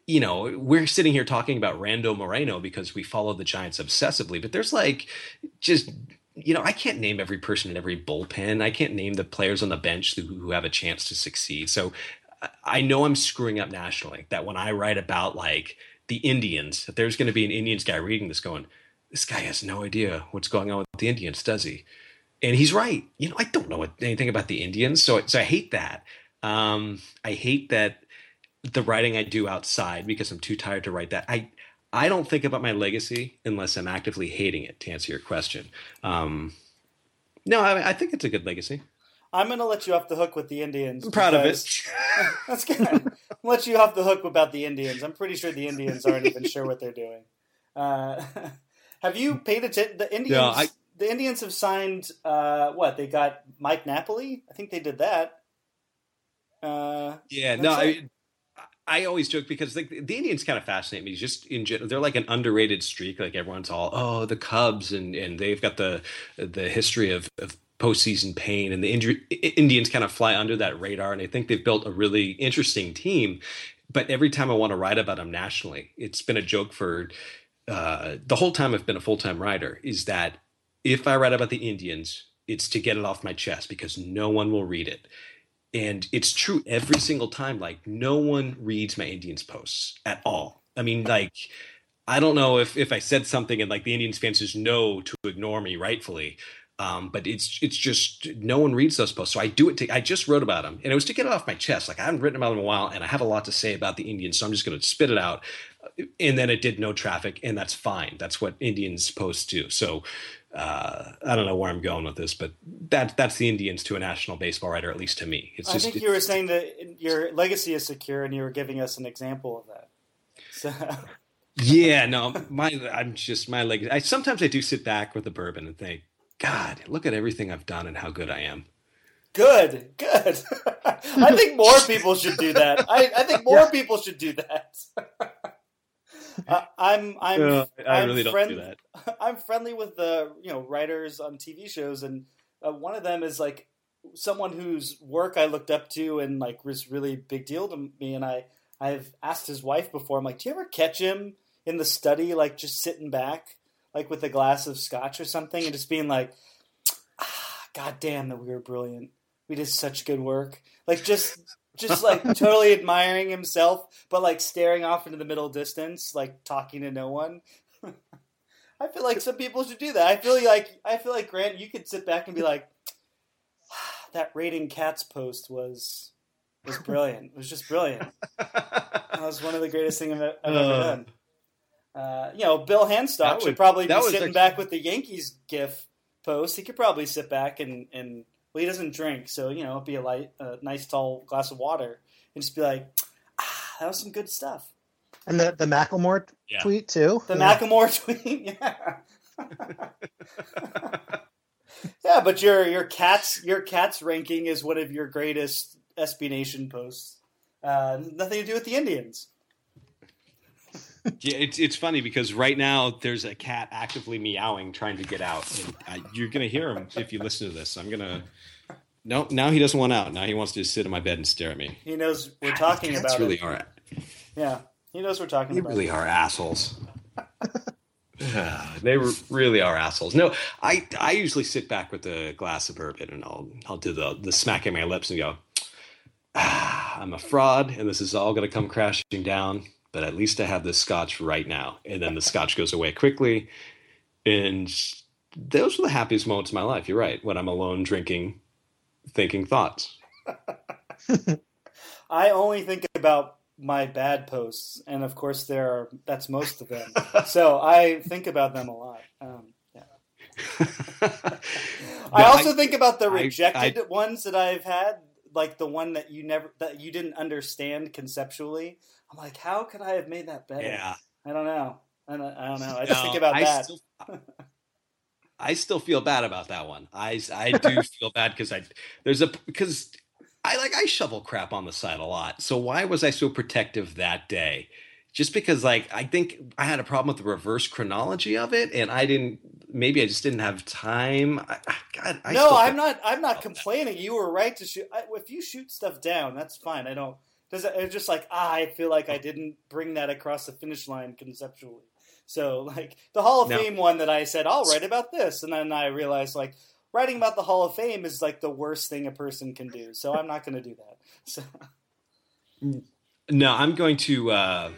you know, we're sitting here talking about Rando Moreno because we follow the Giants obsessively, but there's like just you know, I can't name every person in every bullpen. I can't name the players on the bench who, who have a chance to succeed. So I know I'm screwing up nationally. That when I write about like the Indians, that there's going to be an Indians guy reading this going, this guy has no idea what's going on with the Indians, does he? And he's right. You know, I don't know anything about the Indians, so so I hate that. Um, I hate that the writing I do outside because I'm too tired to write that. I I don't think about my legacy unless I'm actively hating it. To answer your question, um, no, I, I, think it's a good legacy. I'm going to let you off the hook with the Indians. I'm proud of it. That's good. Let you off the hook about the Indians. I'm pretty sure the Indians aren't even sure what they're doing. Uh, have you paid attention? The Indians. No, I, the Indians have signed. Uh, what they got? Mike Napoli. I think they did that. Uh, yeah. No. I, I always joke because the, Indians kind of fascinate me. Just in general, they're like an underrated streak. Like everyone's all, oh, the Cubs, and and they've got the the history of, of postseason pain, and the injury, Indians kind of fly under that radar. And I think they've built a really interesting team. But every time I want to write about them nationally, it's been a joke for uh, the whole time I've been a full time writer. Is that if I write about the Indians, it's to get it off my chest because no one will read it and it's true every single time like no one reads my indians posts at all i mean like i don't know if if i said something and like the indians fans just know to ignore me rightfully um, but it's it's just no one reads those posts, so I do it. To, I just wrote about them, and it was to get it off my chest. Like I haven't written about them in a while, and I have a lot to say about the Indians, so I'm just going to spit it out. And then it did no traffic, and that's fine. That's what Indians posts do. So uh, I don't know where I'm going with this, but that that's the Indians to a national baseball writer, at least to me. It's I just, think you were saying that your legacy is secure, and you were giving us an example of that. So. yeah, no, my I'm just my legacy. I sometimes I do sit back with a bourbon and think, God, look at everything I've done and how good I am. Good, good. I think more people should do that. I, I think more yeah. people should do that. Uh, I'm I'm uh, I I'm really friend, don't do that. I'm friendly with the you know writers on TV shows, and uh, one of them is like someone whose work I looked up to and like was really big deal to me. And I I've asked his wife before. I'm like, do you ever catch him in the study, like just sitting back, like with a glass of scotch or something, and just being like, ah, God damn that we were brilliant. We did such good work. Like just just like totally admiring himself, but like staring off into the middle distance, like talking to no one. I feel like some people should do that. I feel like I feel like Grant, you could sit back and be like, that rating cats post was was brilliant. It was just brilliant. that was one of the greatest things I've, I've ever uh. done. Uh, you know, Bill Hanstock would, should probably be sitting actually... back with the Yankees GIF post. He could probably sit back and, and well, he doesn't drink, so you know, it'd be a light, a nice tall glass of water, and just be like, ah, that was some good stuff. And the the Macklemore yeah. tweet too. The yeah. Macklemore tweet, yeah. yeah, but your your cats your cats ranking is one of your greatest SB Nation posts. Uh, nothing to do with the Indians. Yeah, it's it's funny because right now there's a cat actively meowing, trying to get out. And, uh, you're gonna hear him if you listen to this. I'm gonna no, now he doesn't want out. Now he wants to just sit in my bed and stare at me. He knows we're talking about really it. are. Yeah, he knows we're talking they about. really are assholes. they really are assholes. No, I I usually sit back with a glass of bourbon and I'll I'll do the the smacking my lips and go, ah, I'm a fraud and this is all going to come crashing down. But at least I have this scotch right now, and then the scotch goes away quickly, and those are the happiest moments of my life. You're right. When I'm alone drinking thinking thoughts. I only think about my bad posts, and of course, there are that's most of them. so I think about them a lot. Um, yeah. I also I, think about the rejected I, I, ones that I've had, like the one that you never that you didn't understand conceptually. I'm like, how could I have made that better? Yeah. I don't know. I don't, I don't know. I just no, think about I that. Still, I still feel bad about that one. I I do feel bad because I there's a because I like I shovel crap on the side a lot. So why was I so protective that day? Just because like I think I had a problem with the reverse chronology of it, and I didn't. Maybe I just didn't have time. I, God, I no, I'm not. I'm not complaining. That. You were right to shoot. I, if you shoot stuff down, that's fine. I don't. Does it, it's just like ah, I feel like I didn't bring that across the finish line conceptually. So like the Hall of no. Fame one that I said I'll write about this, and then I realized like writing about the Hall of Fame is like the worst thing a person can do. So I'm not going to do that. So. No, I'm going to. Uh,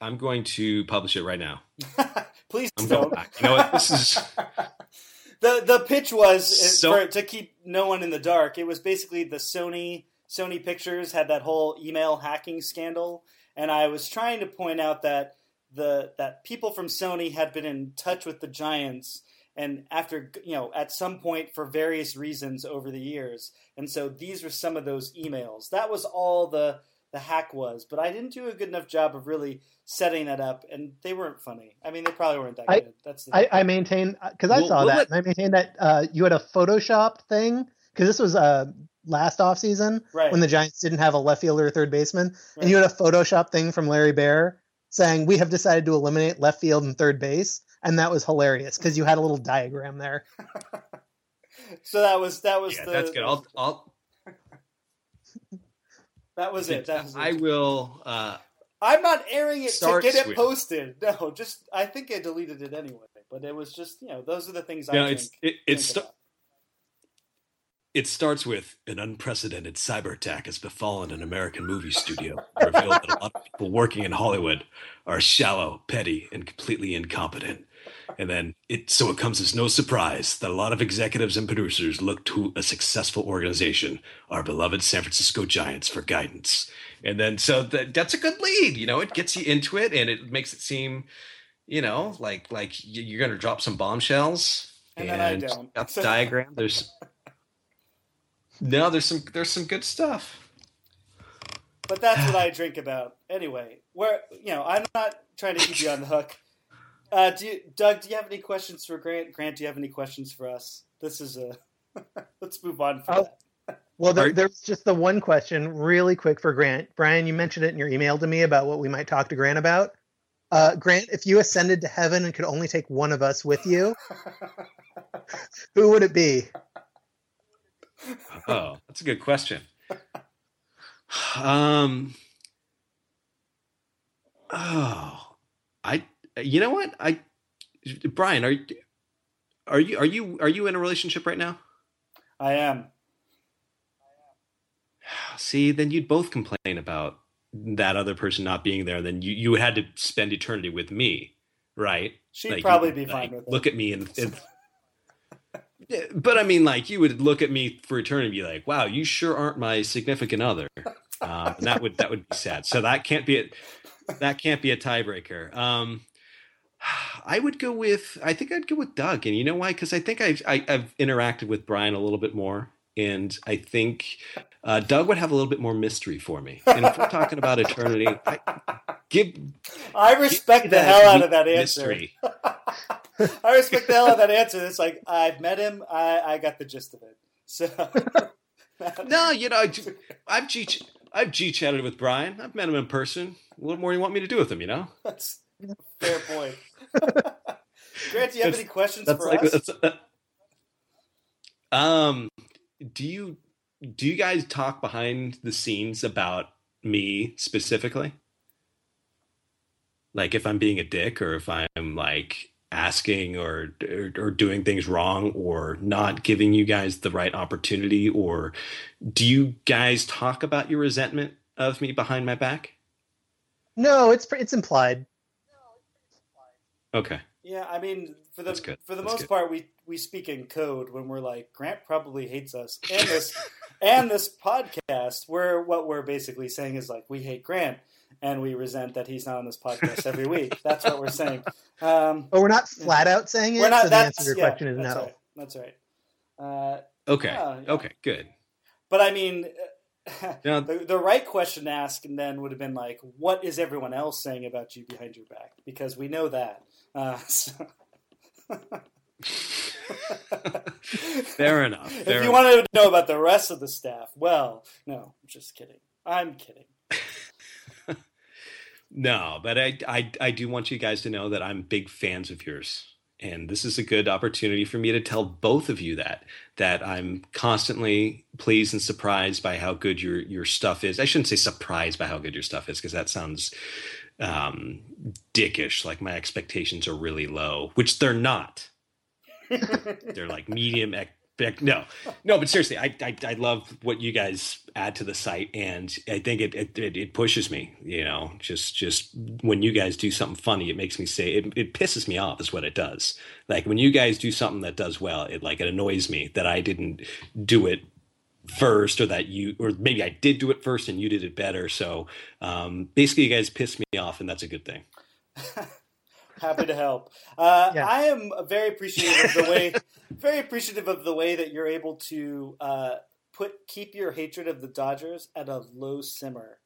I'm going to publish it right now. Please I'm don't. You know what? This is. the the pitch was uh, so... for, to keep no one in the dark. It was basically the Sony Sony Pictures had that whole email hacking scandal, and I was trying to point out that the that people from Sony had been in touch with the Giants and after you know at some point for various reasons over the years. And so these were some of those emails. That was all the the hack was but i didn't do a good enough job of really setting that up and they weren't funny. I mean they probably weren't that I, good. That's I, I, maintain because i saw that and i maintain that uh, you had a photoshop thing? Because this was uh, last off season right. when the giants didn't have a left fielder or third baseman right. and you had a photoshop thing from larry Baer saying we have decided to eliminate left field and third base and that was hilarious because you had a little diagram there. so that was that was yeah, the, that's good. I'll, I'll... that was it. That was I it. will. Uh, I'm not airing it to get it posted. No, just I think I deleted it anyway. But it was just you know those are the things I. No, think, it's it, it's. St- it starts with an unprecedented cyber attack has befallen an American movie studio. revealed that a lot of people working in Hollywood are shallow, petty, and completely incompetent. And then it so it comes as no surprise that a lot of executives and producers look to a successful organization, our beloved San Francisco Giants, for guidance. And then so that that's a good lead, you know, it gets you into it and it makes it seem, you know, like like you're gonna drop some bombshells. And, and then I don't. Got the diagram. There's no, there's some there's some good stuff. But that's what I drink about. Anyway, where you know, I'm not trying to keep you on the hook. Uh, do you, Doug? Do you have any questions for Grant? Grant, do you have any questions for us? This is a. let's move on. From Oh, well, there, there's just the one question, really quick for Grant. Brian, you mentioned it in your email to me about what we might talk to Grant about. Uh, Grant, if you ascended to heaven and could only take one of us with you, who would it be? Oh, that's a good question. Um. Oh, I you know what? I Brian, are are you are you are you in a relationship right now? I am. See, then you'd both complain about that other person not being there. Then you you had to spend eternity with me, right? She'd like, probably be fine with it. Look at me and, and but I mean, like you would look at me for eternity and be like, "Wow, you sure aren't my significant other," um, and that would that would be sad. So that can't be a, that can't be a tiebreaker. Um, I would go with I think I'd go with Doug, and you know why? Because I think I've I, have i have interacted with Brian a little bit more, and I think uh, Doug would have a little bit more mystery for me. And if we're talking about eternity, I, give I respect give the hell out of that answer. I respect the hell out of that answer. It's like I've met him. I, I got the gist of it. So no, you know, I've G I've G chatted with Brian. I've met him in person. What more do you want me to do with him? You know, that's fair point. Grant, do you have any questions for like, us? Uh, um, do you do you guys talk behind the scenes about me specifically? Like if I'm being a dick or if I'm like asking or, or, or doing things wrong or not giving you guys the right opportunity or do you guys talk about your resentment of me behind my back? No, it's it's implied. Okay. Yeah, I mean, for the for the That's most good. part, we we speak in code when we're like Grant probably hates us, and this and this podcast. Where what we're basically saying is like we hate Grant, and we resent that he's not on this podcast every week. That's what we're saying. Um, but we're not flat out saying it. We're not, so the answer to your yeah, question is that's no. Right. That's right. Uh, okay. Yeah, yeah. Okay. Good. But I mean, Yeah. the, the right question to ask and then would have been like, what is everyone else saying about you behind your back? Because we know that. Uh, so- Fair enough. if you enough. wanted to know about the rest of the staff, well, no, I'm just kidding. I'm kidding. No, but I, I I do want you guys to know that I'm big fans of yours. And this is a good opportunity for me to tell both of you that that I'm constantly pleased and surprised by how good your your stuff is. I shouldn't say surprised by how good your stuff is because that sounds um dickish like my expectations are really low, which they're not. They're like medium ec- no. No, but seriously, I, I I love what you guys add to the site and I think it it, it, it pushes me, you know, just just when you guys do something funny, it makes me say it, it pisses me off is what it does. Like when you guys do something that does well, it like it annoys me that I didn't do it first or that you or maybe I did do it first and you did it better. So um basically you guys piss me off and that's a good thing. Happy to help. Uh, Yeah. I am very appreciative of the way, very appreciative of the way that you're able to uh, put keep your hatred of the Dodgers at a low simmer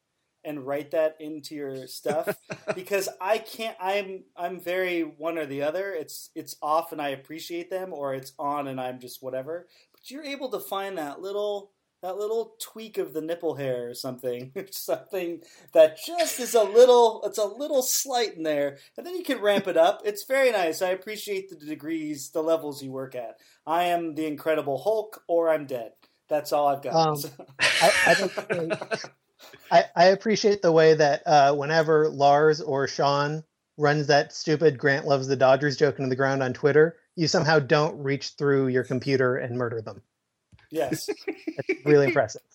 and write that into your stuff because I can't. I'm I'm very one or the other. It's it's off and I appreciate them, or it's on and I'm just whatever. But you're able to find that little that little tweak of the nipple hair or something, something that just is a little, it's a little slight in there, and then you can ramp it up. It's very nice. I appreciate the degrees, the levels you work at. I am the Incredible Hulk, or I'm dead. That's all I've got. Um, I, I, think- I, I appreciate the way that uh, whenever Lars or Sean runs that stupid Grant loves the Dodgers joke into the ground on Twitter, you somehow don't reach through your computer and murder them. Yes. It's really impressive.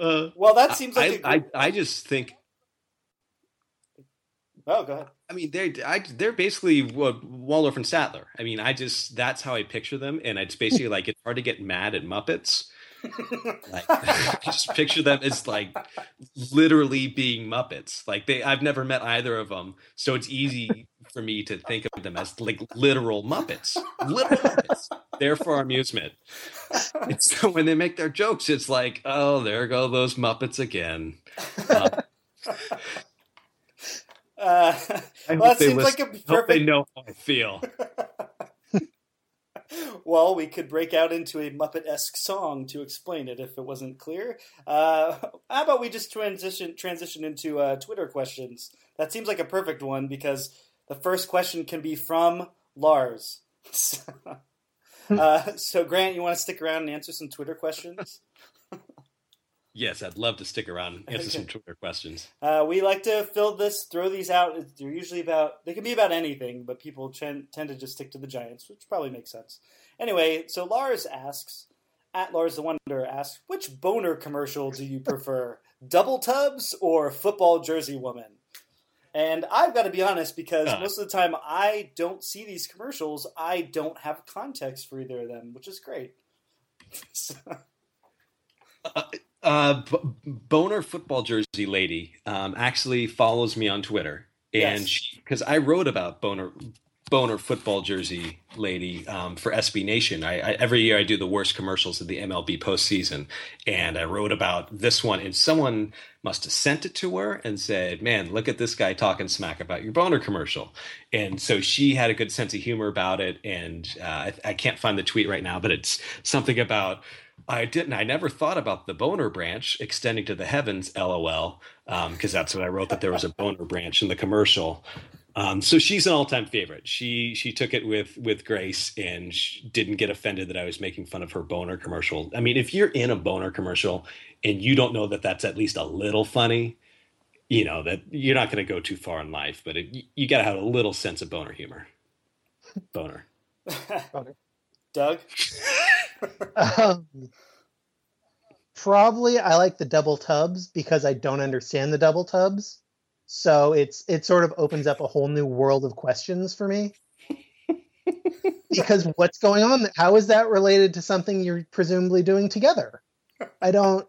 Uh, Well, that seems like I, a good- I I just think oh, go ahead. I mean, they're I, they're basically what Waldorf and Statler. I mean, I just that's how I picture them, and it's basically like it's hard to get mad at Muppets. Like, I just picture them as like literally being Muppets. Like they, I've never met either of them, so it's easy for me to think of them as like literal Muppets, literal Muppets. There for amusement. It's so when they make their jokes, it's like, oh, there go those Muppets again. Uh, Uh, I well, hope that they seems like listen- a hope they perfect. know how I feel. Well, we could break out into a Muppet esque song to explain it if it wasn't clear. Uh, how about we just transition transition into uh, Twitter questions? That seems like a perfect one because the first question can be from Lars. So, uh, so Grant, you want to stick around and answer some Twitter questions? Yes, I'd love to stick around and answer some Twitter questions. Uh, we like to fill this, throw these out. They're usually about, they can be about anything, but people tend, tend to just stick to the Giants, which probably makes sense. Anyway, so Lars asks, at Lars the Wonder asks, which boner commercial do you prefer, Double Tubs or Football Jersey Woman? And I've got to be honest because Uh. most of the time I don't see these commercials. I don't have context for either of them, which is great. So- Uh, B- Boner football jersey lady um, actually follows me on Twitter, and Yes. because I wrote about Boner Boner football jersey lady um, for SB Nation. I, I every year I do the worst commercials of the MLB postseason, and I wrote about this one. And someone must have sent it to her and said, "Man, look at this guy talking smack about your Boner commercial." And so she had a good sense of humor about it. And uh, I, I can't find the tweet right now, but it's something about. I didn't. I never thought about the boner branch extending to the heavens. LOL. Because that's what I wrote. That there was a boner branch in the commercial. Um, so she's an all-time favorite. She she took it with with grace and she didn't get offended that I was making fun of her boner commercial. I mean, if you're in a boner commercial and you don't know that that's at least a little funny, you know that you're not going to go too far in life. But it, you, you got to have a little sense of boner humor. Boner. Doug? Um, probably I like the double tubs because I don't understand the double tubs. So it's it sort of opens up a whole new world of questions for me. because what's going on? How is that related to something you're presumably doing together? I don't.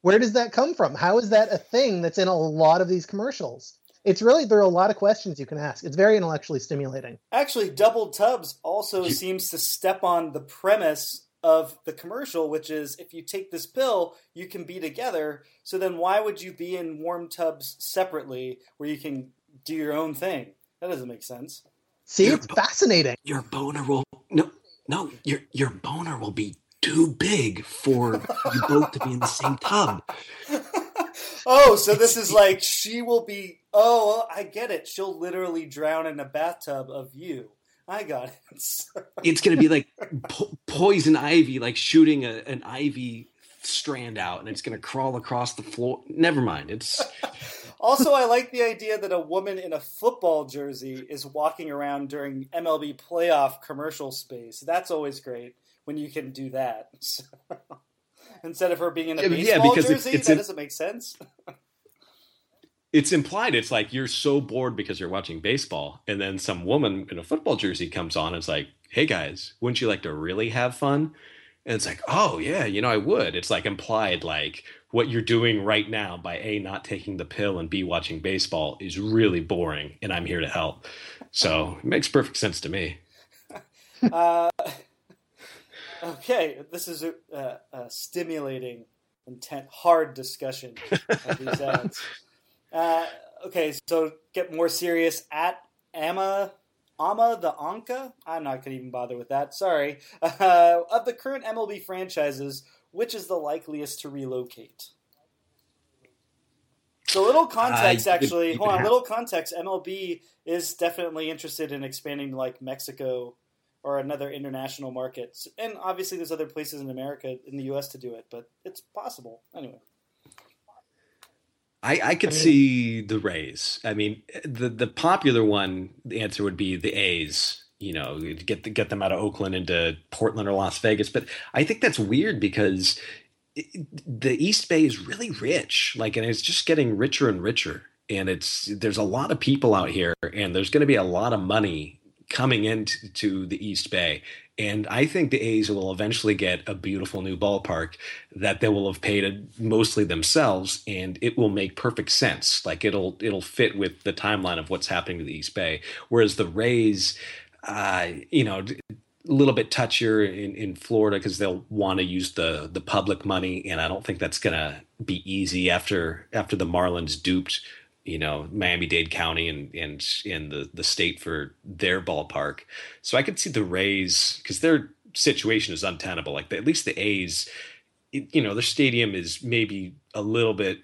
Where does that come from? How is that a thing that's in a lot of these commercials? It's really there are a lot of questions you can ask. It's very intellectually stimulating. Actually, Double Tubs also seems to step on the premise of the commercial, which is if you take this pill, you can be together. So then why would you be in warm tubs separately where you can do your own thing? That doesn't make sense. See, Your it's bo- fascinating. Your boner will no no your your boner will be too big for you both to be in the same tub. oh, so this is like she will be. Oh, I get it. She'll literally drown in a bathtub of you. I got it. It's gonna be like po- poison ivy, like shooting a, an ivy strand out, and it's gonna crawl across the floor. Never mind. It's also, I like the idea that a woman in a football jersey is walking around during MLB playoff commercial space. That's always great when you can do that. So, instead of her being in a Yeah, baseball it's- jersey, it's that in- doesn't make sense. It's implied. It's like you're so bored because you're watching baseball, and then some woman in a football jersey comes on. and It's like, hey guys, wouldn't you like to really have fun? And it's like, oh yeah, you know, I would. It's like implied, like what you're doing right now by a not taking the pill and b watching baseball is really boring, and I'm here to help. So it makes perfect sense to me. Uh, okay, this is a, a, a stimulating, intent, hard discussion of these ads. Uh, okay, so get more serious at Amma. Ama the Anka? I'm not going to even bother with that. Sorry. Uh, of the current MLB franchises, which is the likeliest to relocate? So, little context, Uh, actually. Hold on, little context. MLB is definitely interested in expanding to like Mexico or another international market. And obviously, there's other places in America, in the U.S., to do it, but it's possible. Anyway. I, I could I mean- see the Rays. I mean, the the popular one, the answer would be the A's. You know, get the, get them out of Oakland into Portland or Las Vegas. But I think that's weird because it, the East Bay is really rich. Like, and it's just getting richer and richer. And it's there's a lot of people out here, and there's going to be a lot of money coming into the East Bay. And I think the A's will eventually get a beautiful new ballpark that they will have paid mostly themselves, and it will make perfect sense. Like it'll it'll fit with the timeline of what's happening to the East Bay. Whereas the Rays, uh, you know, a little bit touchier in, in Florida because they'll want to use the the public money, and I don't think that's gonna be easy after after the Marlins duped you know Miami Dade County and and and the the state for their ballpark. So I could see the Rays because their situation is untenable. Like the, at least the A's, it, you know, their stadium is maybe a little bit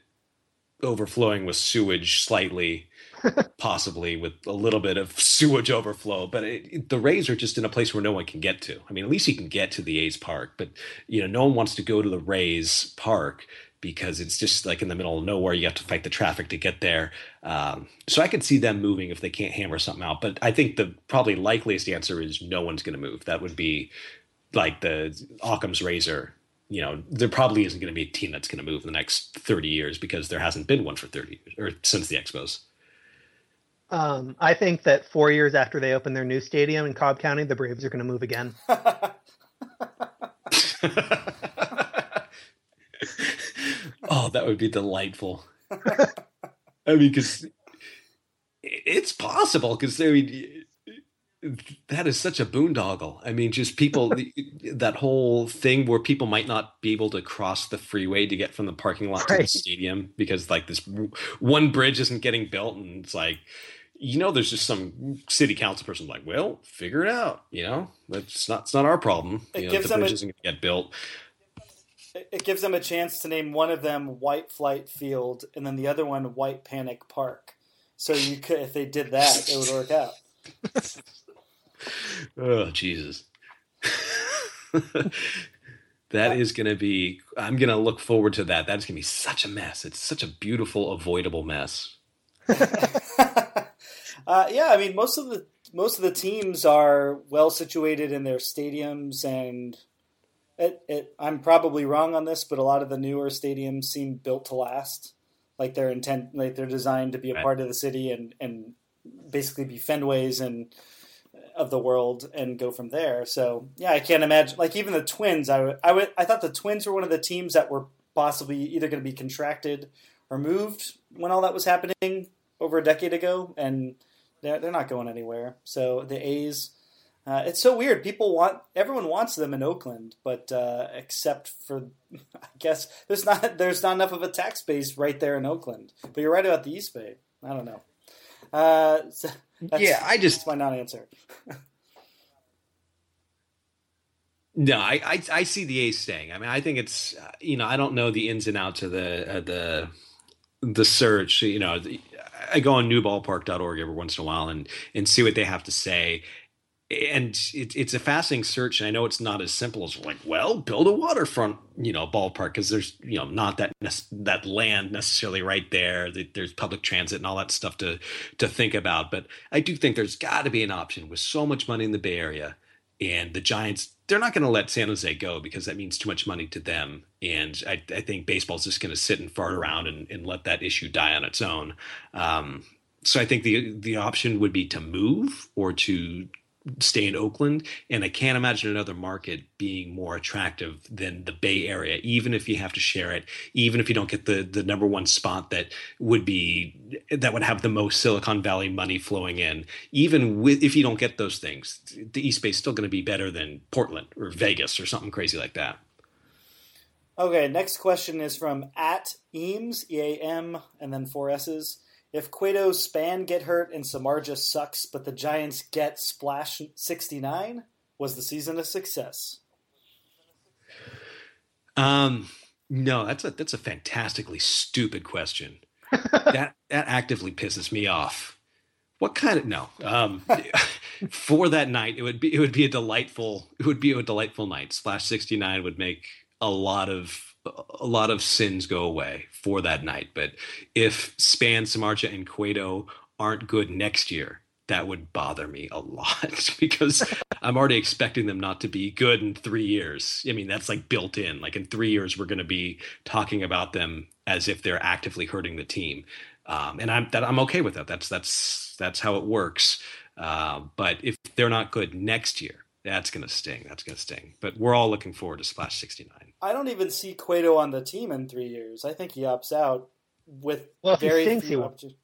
overflowing with sewage, slightly, possibly with a little bit of sewage overflow. But it, it- the Rays are just in a place where no one can get to. I mean, at least you can get to the A's park, but you know, no one wants to go to the Rays park because it's just like in the middle of nowhere. You have to fight the traffic to get there. Um, so I could see them moving if they can't hammer something out. But I think the probably likeliest answer is no one's going to move. That would be like the Occam's razor. You know, there probably isn't going to be a team that's going to move in the next 30 years because there hasn't been one for 30 years or since the Expos. Um, I think that four years after they open their new stadium in Cobb County, the Braves are going to move again. oh, that would be delightful. I mean, because it's possible. Because I mean, that is such a boondoggle. I mean, just people that whole thing where people might not be able to cross the freeway to get from the parking lot to the stadium because like this one bridge isn't getting built, and it's like. You know, there's just some city council person like, well, figure it out. You know, that's not it's not our problem. It You know, the bridge a- isn't going to get built. It gives them a chance to name one of them White Flight Field and then the other one White Panic Park. So you could, if they did that, it would work out. Oh Jesus. that is going to be I'm going to look forward to that. That's going to be such a mess. It's such a beautiful avoidable mess. uh, yeah, I mean most of the most of the teams are well situated in their stadiums, and it, it, I'm probably wrong on this, but a lot of the newer stadiums seem built to last. Like they're intent, like they're designed to be a Right. part of the city and and basically be Fenways and uh, of the world and go from there. So yeah, I can't imagine. Like even the Twins, I would, I would, I thought the Twins were one of the teams that were possibly either going to be contracted or moved when all that was happening over a decade ago, and they're they're not going anywhere. So the A's, Uh, it's so weird. People want everyone wants them in Oakland, but uh, except for, I guess there's not there's not enough of a tax base right there in Oakland. But you're right about the East Bay. I don't know. Uh, so yeah, I just that's my non-answer. no, I, I, I see the A's staying. I mean, I think it's uh, you know I don't know the ins and outs of the uh, the the search. You know, I go on newballpark.org every once in a while and and see what they have to say and it, it's a fascinating search and i know it's not as simple as like well build a waterfront you know ballpark because there's you know not that that land necessarily right there there's public transit and all that stuff to to think about but i do think there's got to be an option with so much money in the bay area and the giants they're not going to let san jose go because that means too much money to them and i, I think baseball's just going to sit and fart around and, and let that issue die on its own. Um, so I think the the option would be to move or to stay in Oakland. And I can't imagine another market being more attractive than the Bay Area, even if you have to share it, even if you don't get the the number one spot that would be that would have the most Silicon Valley money flowing in. Even with if you don't get those things, the East Bay is still going to be better than Portland or Vegas or something crazy like that. Okay, next question is from at Eames, E A M, and then four S's. If Cueto Span get hurt and Samardzija sucks, but the Giants get splash 69, was the season a success? Um, no, that's a that's a fantastically stupid question. that that actively pisses me off. What kind of no? Um, for that night, it would be it would be a delightful it would be a delightful night. Splash sixty nine would make a lot of a lot of sins go away for that night. But if Span, Samardzija, and Cueto aren't good next year, that would bother me a lot because I'm already expecting them not to be good in three years. I mean, that's like built in. Like in three years, we're going to be talking about them as if they're actively hurting the team, um, and I'm that I'm okay with that. That's that's that's how it works. Uh, but if they're not good next year, that's going to sting. That's going to sting. But we're all looking forward to Splash 69. I don't even see Cueto on the team in three years. I think he opts out with well, very he few opportunities.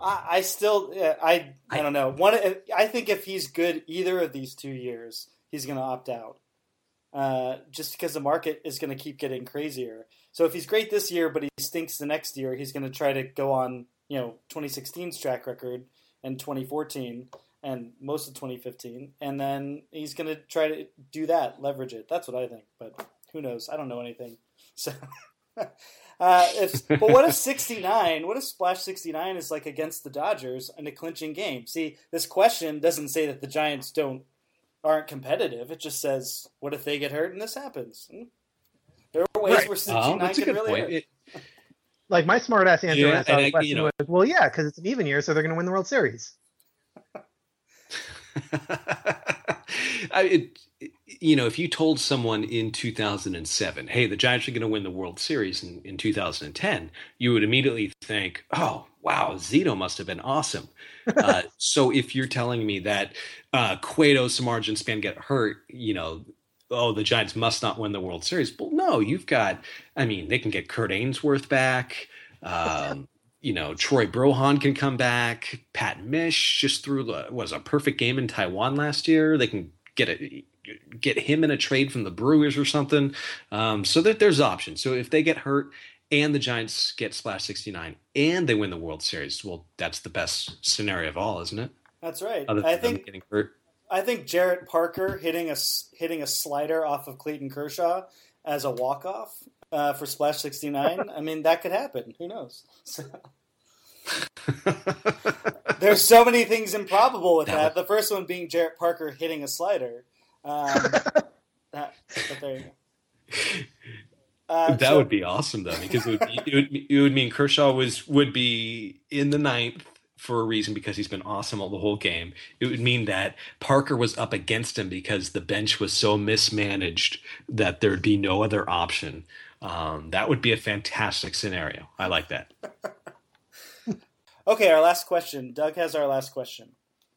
I, I still, yeah, I, I don't know. One, I think if he's good either of these two years, he's going to opt out. Uh, just because the market is going to keep getting crazier. So if he's great this year, but he stinks the next year, he's going to try to go on, you know, 2016's track record and 2014 and most of 2015, and then he's going to try to do that, leverage it. That's what I think. But who knows? I don't know anything. So, uh, if, but what if 69? What if Splash 69 is like against the Dodgers in a clinching game? See, this question doesn't say that the Giants don't aren't competitive. It just says, what if they get hurt and this happens? Hmm? There are ways right. where 69 uh, can really hurt. It, like my smart ass answer Yeah, when I saw the I- question you know- was, well, yeah, because it's an even year, so they're going to win the World Series. I, it, you know, if you told someone in 2007, hey, the Giants are going to win the World Series in, in 2010, you would immediately think, oh, wow, Zito must have been awesome. uh, so if you're telling me that uh, Cueto, Samardzija, and Span get hurt, you know, oh, the Giants must not win the World Series. Well, no, you've got, I mean, they can get Kurt Ainsworth back. Um, you know, Troy Brohawn can come back. Pat Misch just threw the, was a perfect game in Taiwan last year. They can get a get him in a trade from the Brewers or something. Um, so that there's options. So if they get hurt and the Giants get splash 69 and they win the World Series, well, that's the best scenario of all, isn't it? That's right. Other than I think getting hurt. I think Jarrett Parker hitting a hitting a slider off of Clayton Kershaw as a walk off uh, for Splash sixty nine. I mean, that could happen. Who knows? So, there's so many things improbable with That that. The first one being Jarrett Parker hitting a slider. Um, that, but there you go. Uh, that so- would be awesome though, because it would, be, it would it would mean Kershaw was would be in the ninth for a reason because he's been awesome all the whole game. It would mean that Parker was up against him because the bench was so mismanaged that there'd be no other option. Um, that would be a fantastic scenario. I like that. Okay, our last question. Doug has our last question.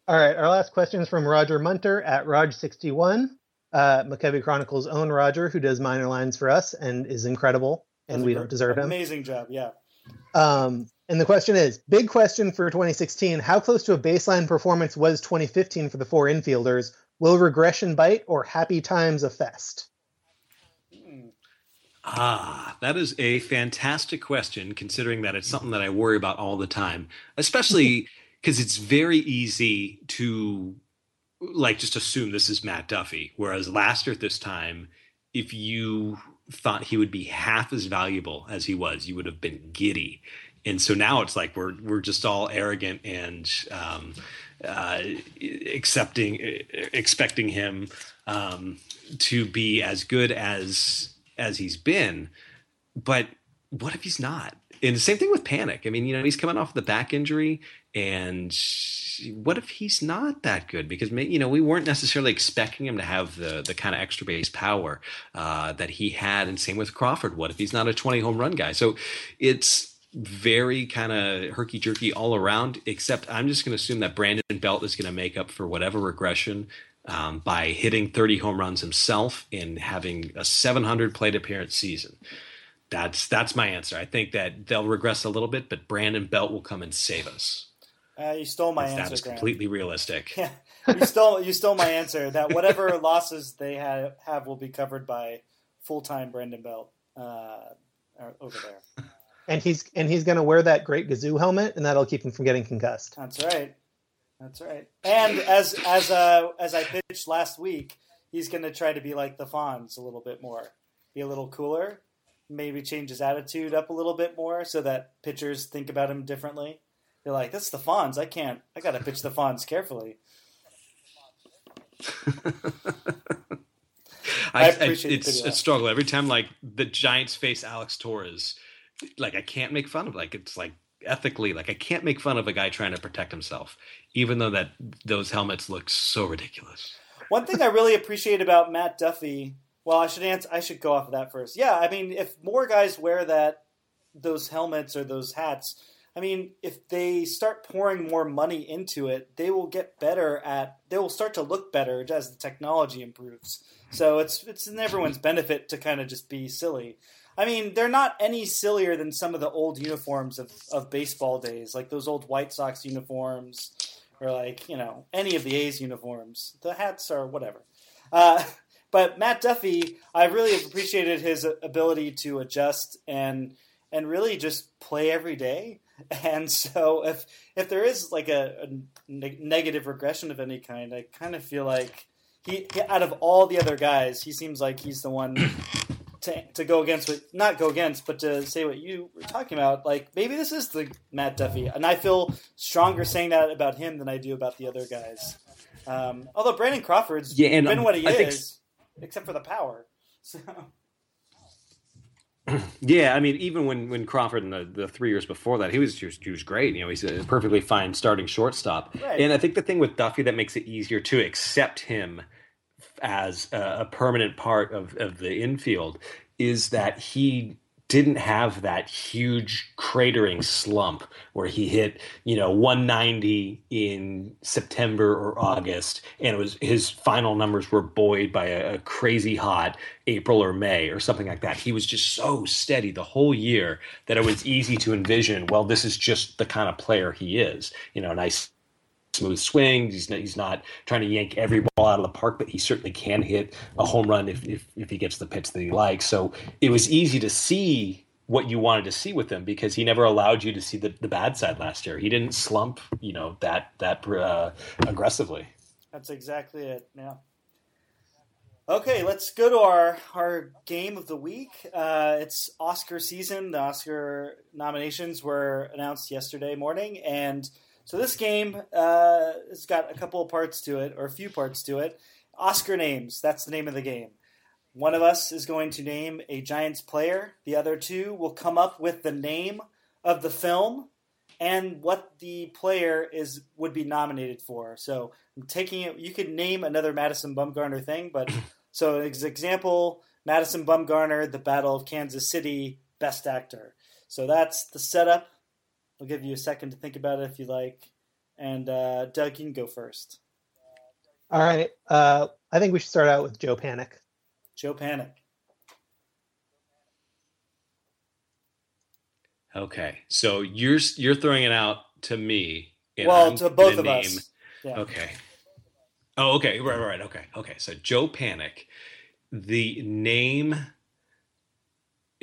All right, our last question is from Roger Munter at Rog61, uh, McCovey Chronicles' own Roger, who does minor lines for us and is incredible, and Does a we gr- don't deserve him. Amazing job. Yeah. Um, and the question is big question for 2016 how close to a baseline performance was 2015 for the four infielders? Will regression bite or happy times a fest? Ah, that is a fantastic question, considering that it's something that I worry about all the time, especially because it's very easy to like just assume this is Matt Duffy. Whereas last year at this time, if you thought he would be half as valuable as he was, you would have been giddy. And so now it's like we're we're just all arrogant and um, uh, accepting, expecting him um, to be as good as as he's been. But what if he's not? And the same thing with Panik. I mean, you know, he's coming off the back injury, and what if he's not that good? Because you know, we weren't necessarily expecting him to have the the kind of extra base power uh, that he had, and same with Crawford. What if he's not a twenty home run guy? So it's very kind of herky jerky all around. Except I'm just going to assume that Brandon Belt is going to make up for whatever regression um, by hitting 30 home runs himself and having a 700 plate appearance season. That's that's my answer. I think that they'll regress a little bit, but Brandon Belt will come and save us. Uh, you stole my answer. That is completely realistic. Yeah, you stole you stole my answer. That whatever losses they have have will be covered by full time Brandon Belt uh, over there. And he's and he's going to wear that great Gazoo helmet, and that'll keep him from getting concussed. That's right. That's right. And as as uh, as I pitched last week, he's going to try to be like the Fonz a little bit more, be a little cooler, maybe change his attitude up a little bit more so that pitchers think about him differently. They're like, "That's the Fonz. I can't. I got to pitch the Fonz carefully." I, I, appreciate I, it's a struggle every time. Like the Giants face Alex Torres, like I can't make fun of. Like it's like ethically, like I can't make fun of a guy trying to protect himself, even though that those helmets look so ridiculous. One thing I really appreciate about Matt Duffy well, I should answer. I should go off of that first. Yeah, I mean, if more guys wear that, those helmets or those hats, I mean, if they start pouring more money into it, they will get better at. They will start to look better as the technology improves. So it's it's in everyone's benefit to kind of just be silly. I mean, they're not any sillier than some of the old uniforms of, of baseball days, like those old White Sox uniforms, or like you know any of the A's uniforms. The hats are whatever. Uh, but Matt Duffy, I really have appreciated his ability to adjust and and really just play every day. And so if if there is like a, a negative regression of any kind, I kind of feel like he, he, out of all the other guys, he seems like he's the one to to go against what not go against, but to say what you were talking about. Like maybe this is the Matt Duffy, and I feel stronger saying that about him than I do about the other guys. Um, although Brandon Crawford's yeah, and, been what he I is except for the power. So. Yeah, I mean, even when, when Crawford in the, the three years before that, he was, he was he was great. You know, he's a perfectly fine starting shortstop. Right. And I think the thing with Duffy that makes it easier to accept him as a, a permanent part of, of the infield is that he didn't have that huge cratering slump where he hit, you know, 190 in September or August, and it was his final numbers were buoyed by a, a, crazy hot April or May or something like that. He was just so steady the whole year that it was easy to envision. Well, this is just the kind of player he is. You know, nice smooth swings. He's not, he's not trying to yank every ball out of the park, but he certainly can hit a home run if, if, if he gets the pitch that he likes. So it was easy to see what you wanted to see with him because he never allowed you to see the, the bad side last year. He didn't slump, you know, that that uh, aggressively. That's exactly it. Yeah. Okay, let's go to our our game of the week. Uh, it's Oscar season. The Oscar nominations were announced yesterday morning, and so this game uh, has got a couple of parts to it, or a few parts to it. Oscar names. That's the name of the game. One of us is going to name a Giants player. The other two will come up with the name of the film and what the player is would be nominated for. So I'm taking it. You could name another Madison Bumgarner thing, but so as an example, Madison Bumgarner, The Battle of Kansas City, Best Actor. So that's the setup. I'll give you a second to think about it if you like. And uh, Doug, you can go first. All right. Uh, I think we should start out with Joe Panik. Joe Panik. Okay, so you're you're throwing it out to me. and well, I'm to both of name- us. Yeah. Okay. Oh, okay. Right, right, right. Okay, okay. So Joe Panik. The name.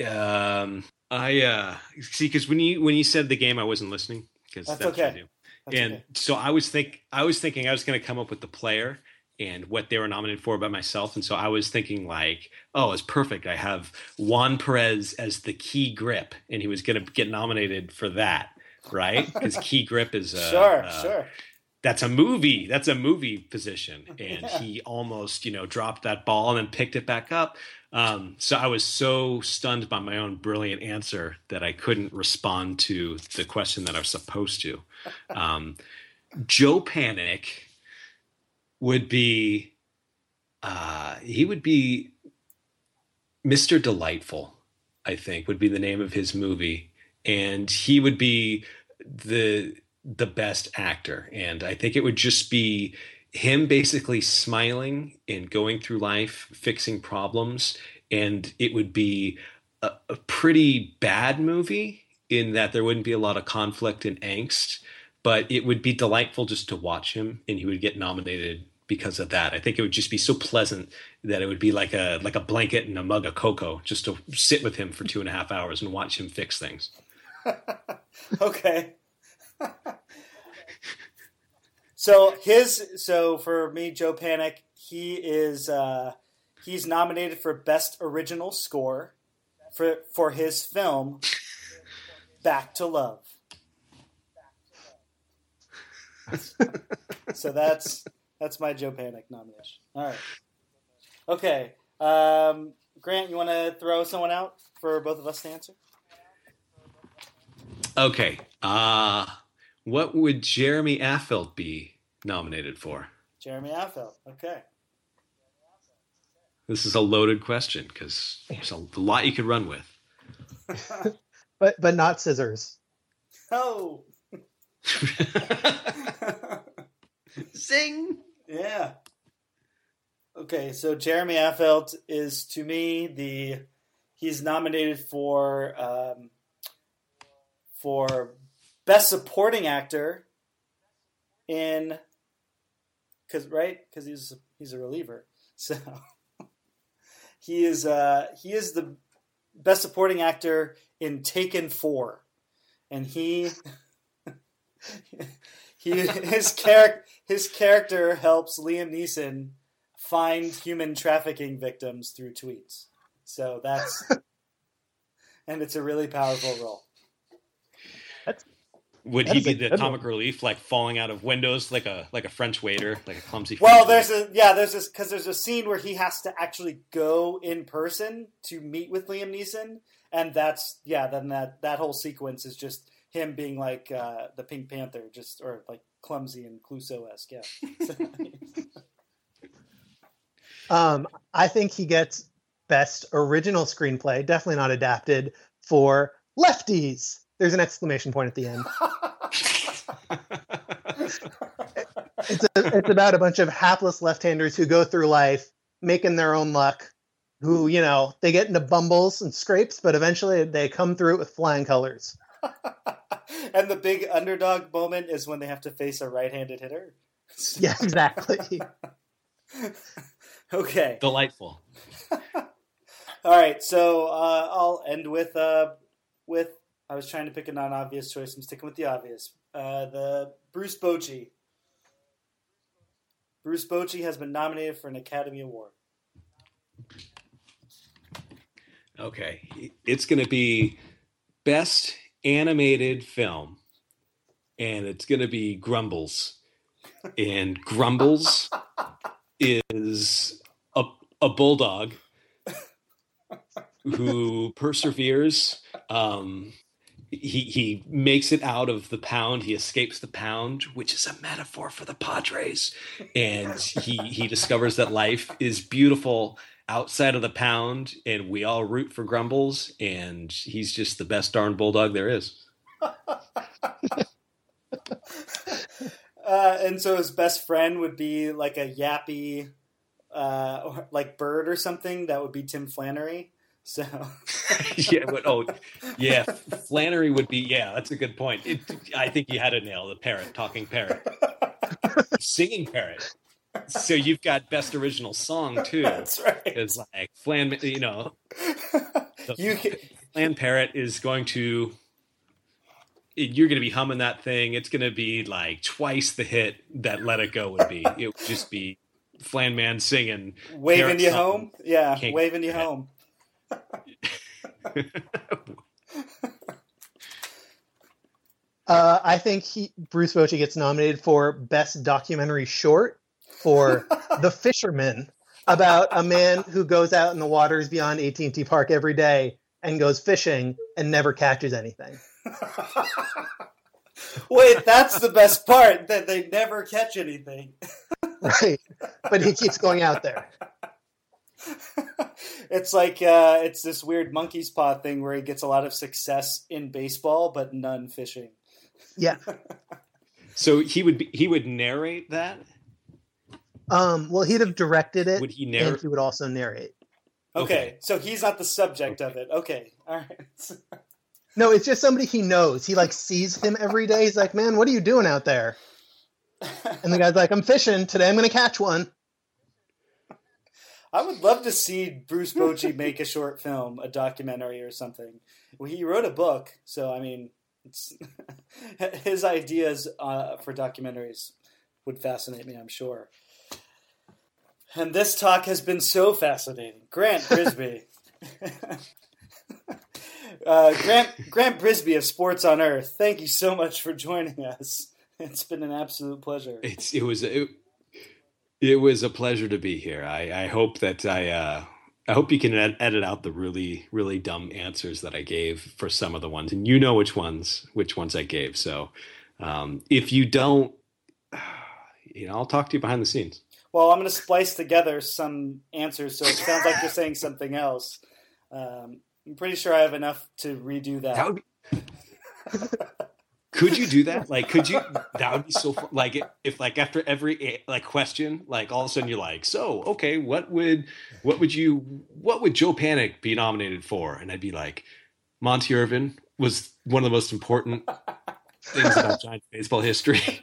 Um, I uh see because when you when you said the game, I wasn't listening because That's that's, what I okay. do. That's and okay. so I was think I was thinking I was going to come up with the player and what they were nominated for by myself, and so I was thinking like, oh, it's perfect. I have Juan Perez as the key grip, and he was going to get nominated for that, right? Because key grip is uh, sure, uh, sure. That's a movie. That's a movie position, and Yeah. he almost you know dropped that ball and then picked it back up. Um, so I was so stunned by my own brilliant answer that I couldn't respond to the question that I was supposed to. Um, Joe Panik would be uh, he would be Mr. Delightful, I think would be the name of his movie, and he would be the the best actor, and I think it would just be him basically smiling and going through life, fixing problems, and it would be a, a pretty bad movie in that there wouldn't be a lot of conflict and angst, but it would be delightful just to watch him, and he would get nominated because of that. I think it would just be so pleasant that it would be like a like a blanket and a mug of cocoa just to sit with him for two and a half hours and watch him fix things. okay. So his so for me, Joe Panik, he is uh, he's nominated for best original score for for his film Back to Love. so that's that's my Joe Panik nomination. All right. Okay. Um, Grant, you want to throw someone out for both of us to answer? Okay. Uh what would Jeremy Affeldt be nominated for? Jeremy Affeldt. Okay. This is a loaded question because there's a lot you could run with. But but not scissors. Oh. Zing. yeah. Okay, so Jeremy Affeldt is to me the he's nominated for um, for best supporting actor in because right because he's he's a reliever so he is uh, he is the best supporting actor in Taken Four, and he he his character his character helps Liam Neeson find human trafficking victims through tweets. So that's and it's a really powerful role. Would That he is be the comic one. relief, like falling out of windows like a like a French waiter, like a clumsy? Well, French there's a yeah, there's this because there's a scene where he has to actually go in person to meet with Liam Neeson, and that's yeah. Then that that whole sequence is just him being like uh, the Pink Panther, just or like clumsy and Clouseau esque. Yeah. Um, I think he gets best original screenplay, definitely not adapted, for Lefties. There's an exclamation point at the end. It's a, it's about a bunch of hapless left-handers who go through life making their own luck. Who you know they get into bumbles and scrapes, but eventually they come through it with flying colors. and the big underdog moment is when they have to face a right-handed hitter. Yeah, exactly. okay. Delightful. All right, so uh, I'll end with uh, with I was trying to pick a non-obvious choice. I'm sticking with the obvious. Uh, the Bruce Bochy. Bruce Bochy has been nominated for an Academy Award. Okay, it's going to be best animated film, and it's going to be Grumbles, and Grumbles is a a bulldog who perseveres. Um, he he makes it out of the pound. He escapes the pound, which is a metaphor for the Padres, and he he discovers that life is beautiful outside of the pound, and we all root for Grumbles, and he's just the best darn bulldog there is. Uh, and so his best friend would be like a yappy, uh, like bird or something. That would be Tim Flannery. So yeah, but oh, yeah, Flannery would be. Yeah, that's a good point. It, I think you had a nail. The parrot, talking parrot, singing parrot. So you've got best original song too. that's right. It's like Flan, you know, You can, Flan parrot is going to. You're going to be humming that thing. It's going to be like twice the hit that "Let It Go" would be. It would just be Flan Man singing. waving you home. Yeah, waving you home. Uh, I think he, Bruce Bochy gets nominated for best documentary short for The Fisherman, about a man who goes out in the waters beyond AT&T Park every day and goes fishing and never catches anything. Wait, that's the best part that they never catch anything. Right, but he keeps going out there. it's like uh, it's this weird monkey's paw thing where he gets a lot of success in baseball but none fishing. Yeah. So he would be, he would narrate that. Um, well, he'd have directed it, Would he and narrate? he would also narrate. Okay, Okay. so he's not the subject of it. Okay, all right. No, it's just somebody he knows. He like sees him every day. He's like, "Man, what are you doing out there?" And the guy's like, "I'm fishing today. I'm going to catch one." I would love to see Bruce Bochy make a short film, a documentary or something. Well, he wrote a book, so I mean, his ideas uh, for documentaries would fascinate me, I'm sure. And this talk has been so fascinating. Grant Brisbee. uh, Grant, Grant Brisbee of Sports on Earth, thank you so much for joining us. It's been an absolute pleasure. It's it was it, it was a pleasure to be here. I, I hope that I uh, I hope you can ed- edit out the really really dumb answers that I gave for some of the ones, and you know which ones which ones I gave. So um, if you don't, you know, I'll talk to you behind the scenes. Well, I'm going to splice together some answers so it sounds like you're saying something else. Um, I'm pretty sure I have enough to redo that. That. could you do that? Like, could you? That would be so fun. Like, if, like after every eh, like question, like all of a sudden you're like, so okay, what would what would you what would Joe Panik be nominated for? And I'd be like, Monte Irvin was one of the most important things about Giants baseball history.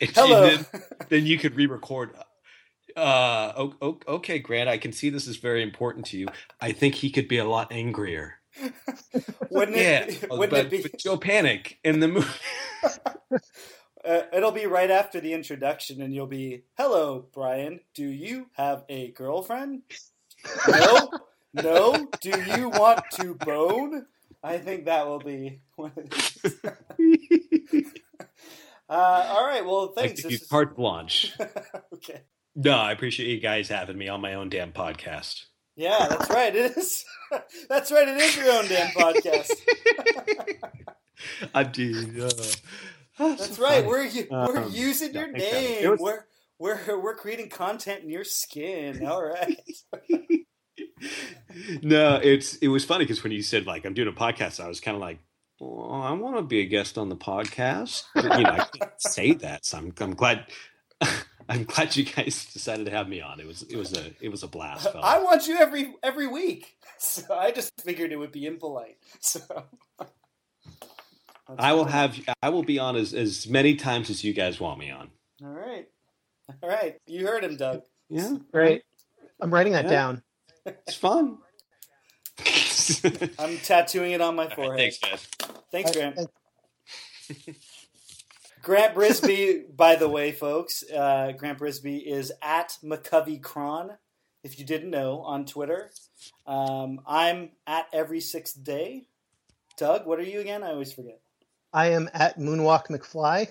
Hello. Then, then you could re-record. Uh, okay, Grant, I can see this is very important to you. I think he could be a lot angrier. Wouldn't Yeah, it, but, wouldn't it be? but Joe Panik in the movie. Uh, it'll be right after the introduction, and you'll be, "Hello, Brian. Do you have a girlfriend? No, no. Do you want to bone? I think that will be. One of these. uh, all right. Well, thanks. you is- carte blanche. okay. No, I appreciate you guys having me on my own damn podcast. Yeah, that's right. It is. that's right. It is your own damn podcast. I did. Uh, That's right. We're we're Um, using yeah, your name. Was- We're we're we're creating content in your skin. All right. no, it's it was funny because when you said like I'm doing a podcast, I was kind of like, well, I want to be a guest on the podcast. But, you know, I can't say that, so I'm I'm glad. I'm glad you guys decided to have me on. It was it was a it was a blast. fella. I want you every every week. So I just figured it would be impolite. So I will fine. have I will be on as as many times as you guys want me on. All right. All right. You heard him, Doug. Yeah, Great. I'm writing that Yeah. down. it's fun. I'm tattooing it on my All right, forehead. thanks, guys. Thanks, Uh, Grant. Brisbee, by the way, folks, uh, Grant Brisbee is at McCovey Cron, if you didn't know, on Twitter. Um, I'm at every sixth day. Doug, what are you again? I always forget. I am at Moonwalk McFly.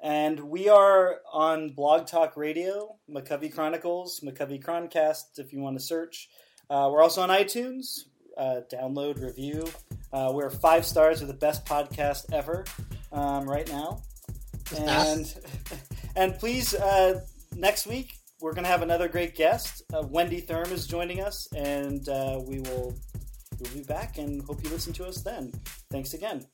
And we are on Blog Talk Radio, McCovey Chronicles, McCovey Chroncast, if you want to search. Uh, we're also on iTunes. Uh, download, review. Uh, we're five stars. We're the best podcast ever um, right now. And and please, uh, next week we're going to have another great guest. Uh, Wendy Thurm is joining us, and uh, we will we'll be back and hope you listen to us then. Thanks again.